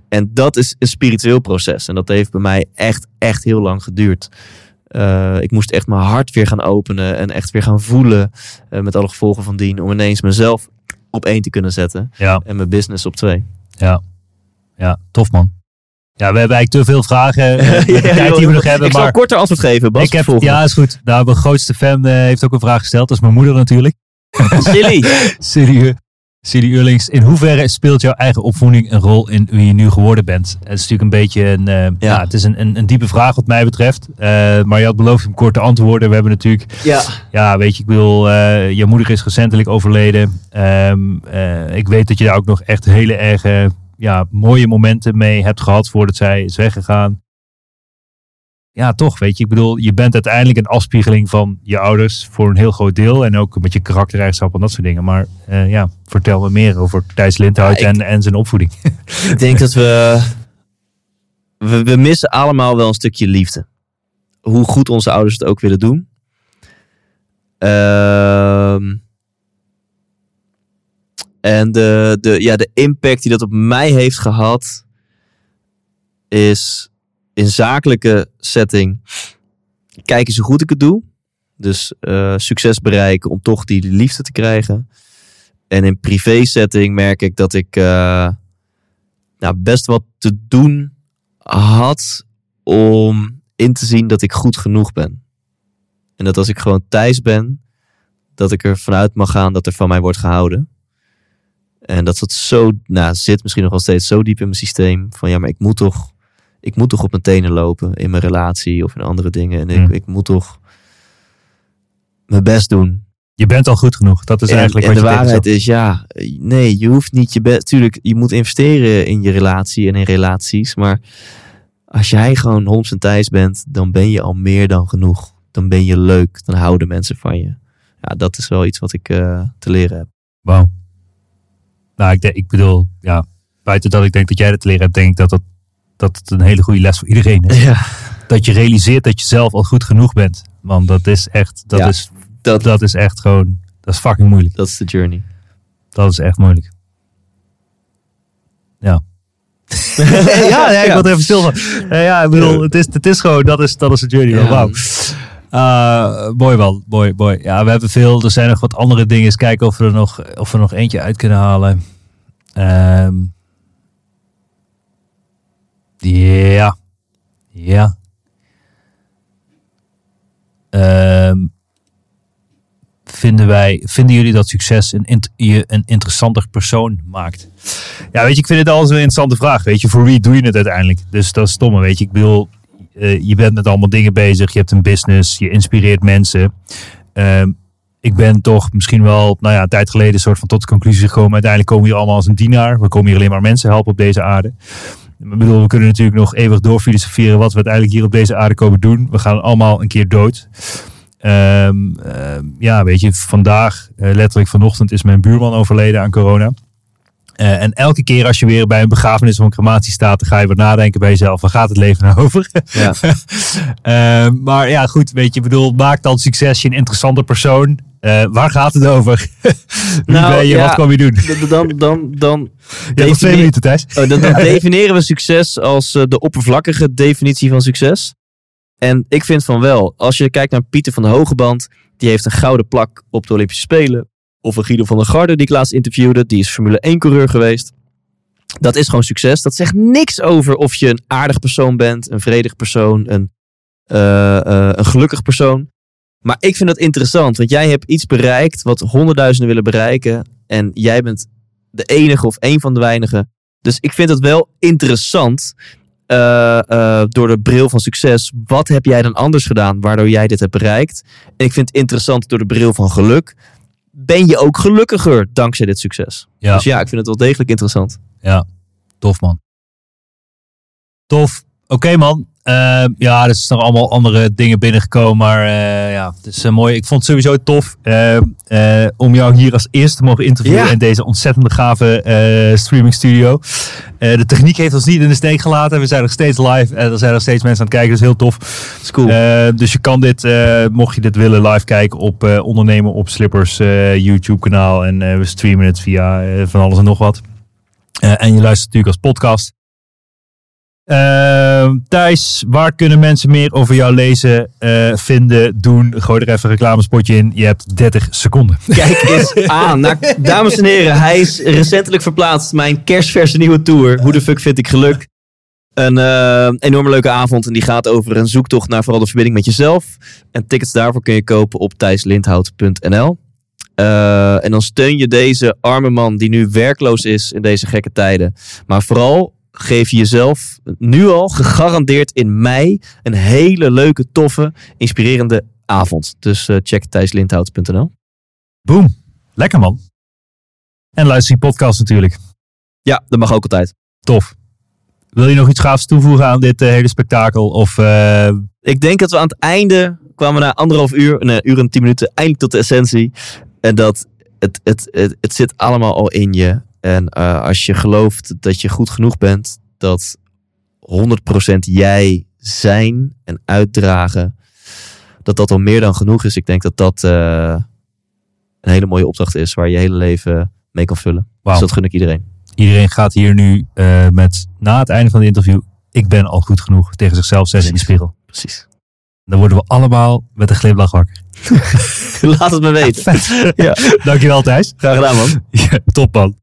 En dat is een spiritueel proces. En dat heeft bij mij echt, echt heel lang geduurd. Eh, ik moest echt mijn hart weer gaan openen en echt weer gaan voelen. eh, met alle gevolgen van dien. Om ineens mezelf op één te kunnen zetten. Ja. En mijn business op twee. Ja. Ja, tof man. Ja, we hebben eigenlijk te veel vragen eh, met de Ja, tijd die we nog hebben. ik zal Maar een korter antwoord geven. Bas, ik heb, ja, is goed. Nou, mijn grootste fan eh, heeft ook een vraag gesteld. Dat is mijn moeder natuurlijk. Silly. Silly, Silly Urlings, in hoeverre speelt jouw eigen opvoeding een rol in wie je nu geworden bent? Het is natuurlijk een beetje een, eh, ja. het is een, een, een diepe vraag wat mij betreft. Maar je had beloofd om kort te antwoorden. We hebben natuurlijk, Ja. ja, weet je, ik wil, je moeder is recentelijk overleden. Ehm, eh, ik weet dat je daar ook nog echt hele erge, ja, mooie momenten mee hebt gehad voordat zij is weggegaan. Ja, toch, weet je. Ik bedoel, je bent uiteindelijk een afspiegeling van je ouders voor een heel groot deel. En ook met je karaktereigenschappen en dat soort dingen. Maar eh, ja, vertel me meer over Thijs Lindhout Ja, en, en zijn opvoeding. Ik denk dat we, we... We missen allemaal wel een stukje liefde. Hoe goed onze ouders het ook willen doen. Ehm, en de, de, ja, de impact die dat op mij heeft gehad... is in zakelijke setting... kijken hoe goed ik het doe. Dus eh, succes bereiken om toch die liefde te krijgen. En in privé setting merk ik dat ik... eh, nou, best wat te doen had om in te zien dat ik goed genoeg ben. En dat als ik gewoon thuis ben, dat ik er vanuit mag gaan dat er van mij wordt gehouden. En dat dat zo, nou, zit misschien nog wel steeds zo diep in mijn systeem. Van ja, maar ik moet toch, ik moet toch op mijn tenen lopen in mijn relatie of in andere dingen. En ik, Hmm. ik moet toch mijn best doen. Je bent al goed genoeg. Dat is En, eigenlijk en wat de je waarheid is, ja, nee, je hoeft niet je best. Tuurlijk, je moet investeren in je relatie en in relaties. Maar als jij gewoon 100% thuis bent, dan ben je al meer dan genoeg. Dan ben je leuk. Dan houden mensen van je. Ja, dat is wel iets wat ik eh, te leren heb. Wauw. Nou, ik, bedoel, ja, buiten dat ik denk dat jij dat te leren hebt, denk ik dat, dat, dat het een hele goede les voor iedereen is. Ja, Dat je realiseert dat je zelf al goed genoeg bent. Want dat is echt, dat, Ja, is, dat, dat is echt gewoon, dat is fucking moeilijk. dat is de journey. Dat is echt moeilijk. Ja. ja, ik Ja. word er even stil van. Ja, ik bedoel, het is, het is gewoon, dat is, dat is de journey. Wauw. Uh, mooi wel, mooi, mooi. Ja, we hebben veel, er zijn nog wat andere dingen. Eens kijken of we er nog, of we nog eentje uit kunnen halen. Ehm ja. Ja. Ehm, vinden wij, vinden jullie dat succes een, je een interessanter persoon maakt? Ja, weet je, ik vind het altijd een interessante vraag. Weet je, voor wie doe je het uiteindelijk? Dus dat is stomme, weet je. Ik bedoel, eh, je bent met allemaal dingen bezig. Je hebt een business, je inspireert mensen. Ehm, ik ben toch misschien wel, nou ja, een tijd geleden een soort van tot de conclusie gekomen. Uiteindelijk komen we hier allemaal als een dienaar. We komen hier alleen maar mensen helpen op deze aarde. Ik bedoel, we kunnen natuurlijk nog eeuwig doorfilosoferen wat we uiteindelijk hier op deze aarde komen doen. We gaan allemaal een keer dood. Ehm, ehm, ja, weet je, vandaag, eh, letterlijk vanochtend, is mijn buurman overleden aan corona. Eh, en elke keer als je weer bij een begrafenis of een crematie staat, dan ga je weer nadenken bij jezelf. Waar gaat het leven nou over? Ja. Ehm, maar ja, goed, weet je, bedoel, maak dan succes je een interessante persoon. Eh, waar gaat het over? Wie Nou, ben je? ja. Wat kom je doen? Dan, dan, dan, nog twee definieer- minuten, Thijs. Oh, dan, dan definiëren we succes als eh, de oppervlakkige definitie van succes. En ik vind van wel, als je kijkt naar Pieter van de Hogeband, die heeft een gouden plak op de Olympische Spelen. Of een Guido van der Garde, die ik laatst interviewde, die is Formule 1 coureur geweest. Dat is gewoon succes. Dat zegt niks over of je een aardig persoon bent, een vredig persoon, een, eh, eh, een gelukkig persoon. Maar ik vind dat interessant, want jij hebt iets bereikt wat honderdduizenden willen bereiken. En jij bent de enige of een van de weinigen. Dus ik vind het wel interessant eh, door de bril van succes. Wat heb jij dan anders gedaan waardoor jij dit hebt bereikt? En ik vind het interessant door de bril van geluk. Ben je ook gelukkiger dankzij dit succes? Ja. Dus ja, ik vind het wel degelijk interessant. Ja, tof man. Tof. Oké man. Eh, ja, er zijn nog allemaal andere dingen binnengekomen. Maar eh, ja, het is eh, mooi. Ik vond het sowieso tof eh, eh, om jou hier als eerste te mogen interviewen Ja. in deze ontzettende gave streaming studio. De techniek heeft ons niet in de steek gelaten. We zijn nog steeds live en er zijn nog steeds mensen aan het kijken. Dat is heel tof. Is cool. Eh, dus je kan dit, mocht je dit willen, live kijken op Ondernemen op Slippers YouTube kanaal. En we streamen het via van alles en nog wat. En je luistert natuurlijk als podcast. Eh, Thijs, waar kunnen mensen meer over jou lezen, eh, vinden, doen? Gooi er even een reclamespotje in. Je hebt 30 seconden. Kijk eens aan. Nou, dames en heren, hij is recentelijk verplaatst. Mijn kerstverse nieuwe tour. Hoe de fuck vind ik geluk? Een eh, enorme leuke avond. En die gaat over een zoektocht naar vooral de verbinding met jezelf. En tickets daarvoor kun je kopen op thijslindhout.nl. Eh, en dan steun je deze arme man die nu werkloos is in deze gekke tijden. Maar vooral geef je jezelf nu al gegarandeerd in mei een hele leuke, toffe, inspirerende avond. Dus eh, check thijslindhout.nl. Boom. Lekker man. En luister die podcast natuurlijk. Ja, dat mag ook altijd. Tof. Wil je nog iets gaafs toevoegen aan dit eh, hele spektakel? Of eh, Ik denk dat we aan het einde kwamen na anderhalf uur, nee, uur en tien minuten, eindelijk tot de essentie. En dat het, het, het, het zit allemaal al in je. En eh, als je gelooft dat je goed genoeg bent, dat 100% jij zijn en uitdragen, dat dat al meer dan genoeg is. Ik denk dat dat eh, een hele mooie opdracht is waar je je hele leven mee kan vullen. Wauw. Dus dat gun ik iedereen. iedereen gaat hier nu eh, met, na het einde van het interview, ik ben al goed genoeg tegen zichzelf zeggen in de spiegel. Precies. Dan worden we allemaal met een glimlach wakker. Laat het me weten. Ja. Dankjewel Thijs. Graag gedaan man. Ja, top man.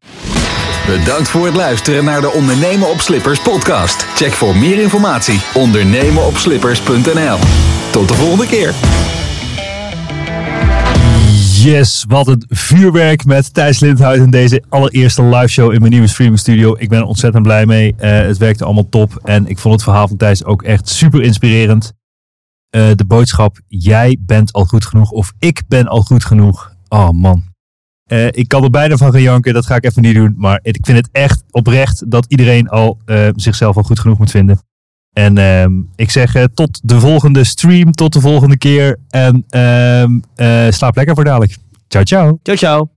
Bedankt voor het luisteren naar de Ondernemen op Slippers podcast. Check voor meer informatie ondernemenopslippers.nl. Tot de volgende keer. Yes, wat een vuurwerk met Thijs Lindhuis in deze allereerste live show in mijn nieuwe streaming studio. Ik ben er ontzettend blij mee. Eh, het werkte allemaal top en ik vond het verhaal van Thijs ook echt super inspirerend. Eh, de boodschap, jij bent al goed genoeg of ik ben al goed genoeg. Oh man. Eh, ik kan er bijna van gaan janken, dat ga ik even niet doen. Maar ik vind het echt oprecht dat iedereen al eh, zichzelf al goed genoeg moet vinden. En ehm, ik zeg eh, tot de volgende stream, tot de volgende keer. En ehm, eh, slaap lekker voor dadelijk. Ciao, ciao. Ciao, ciao.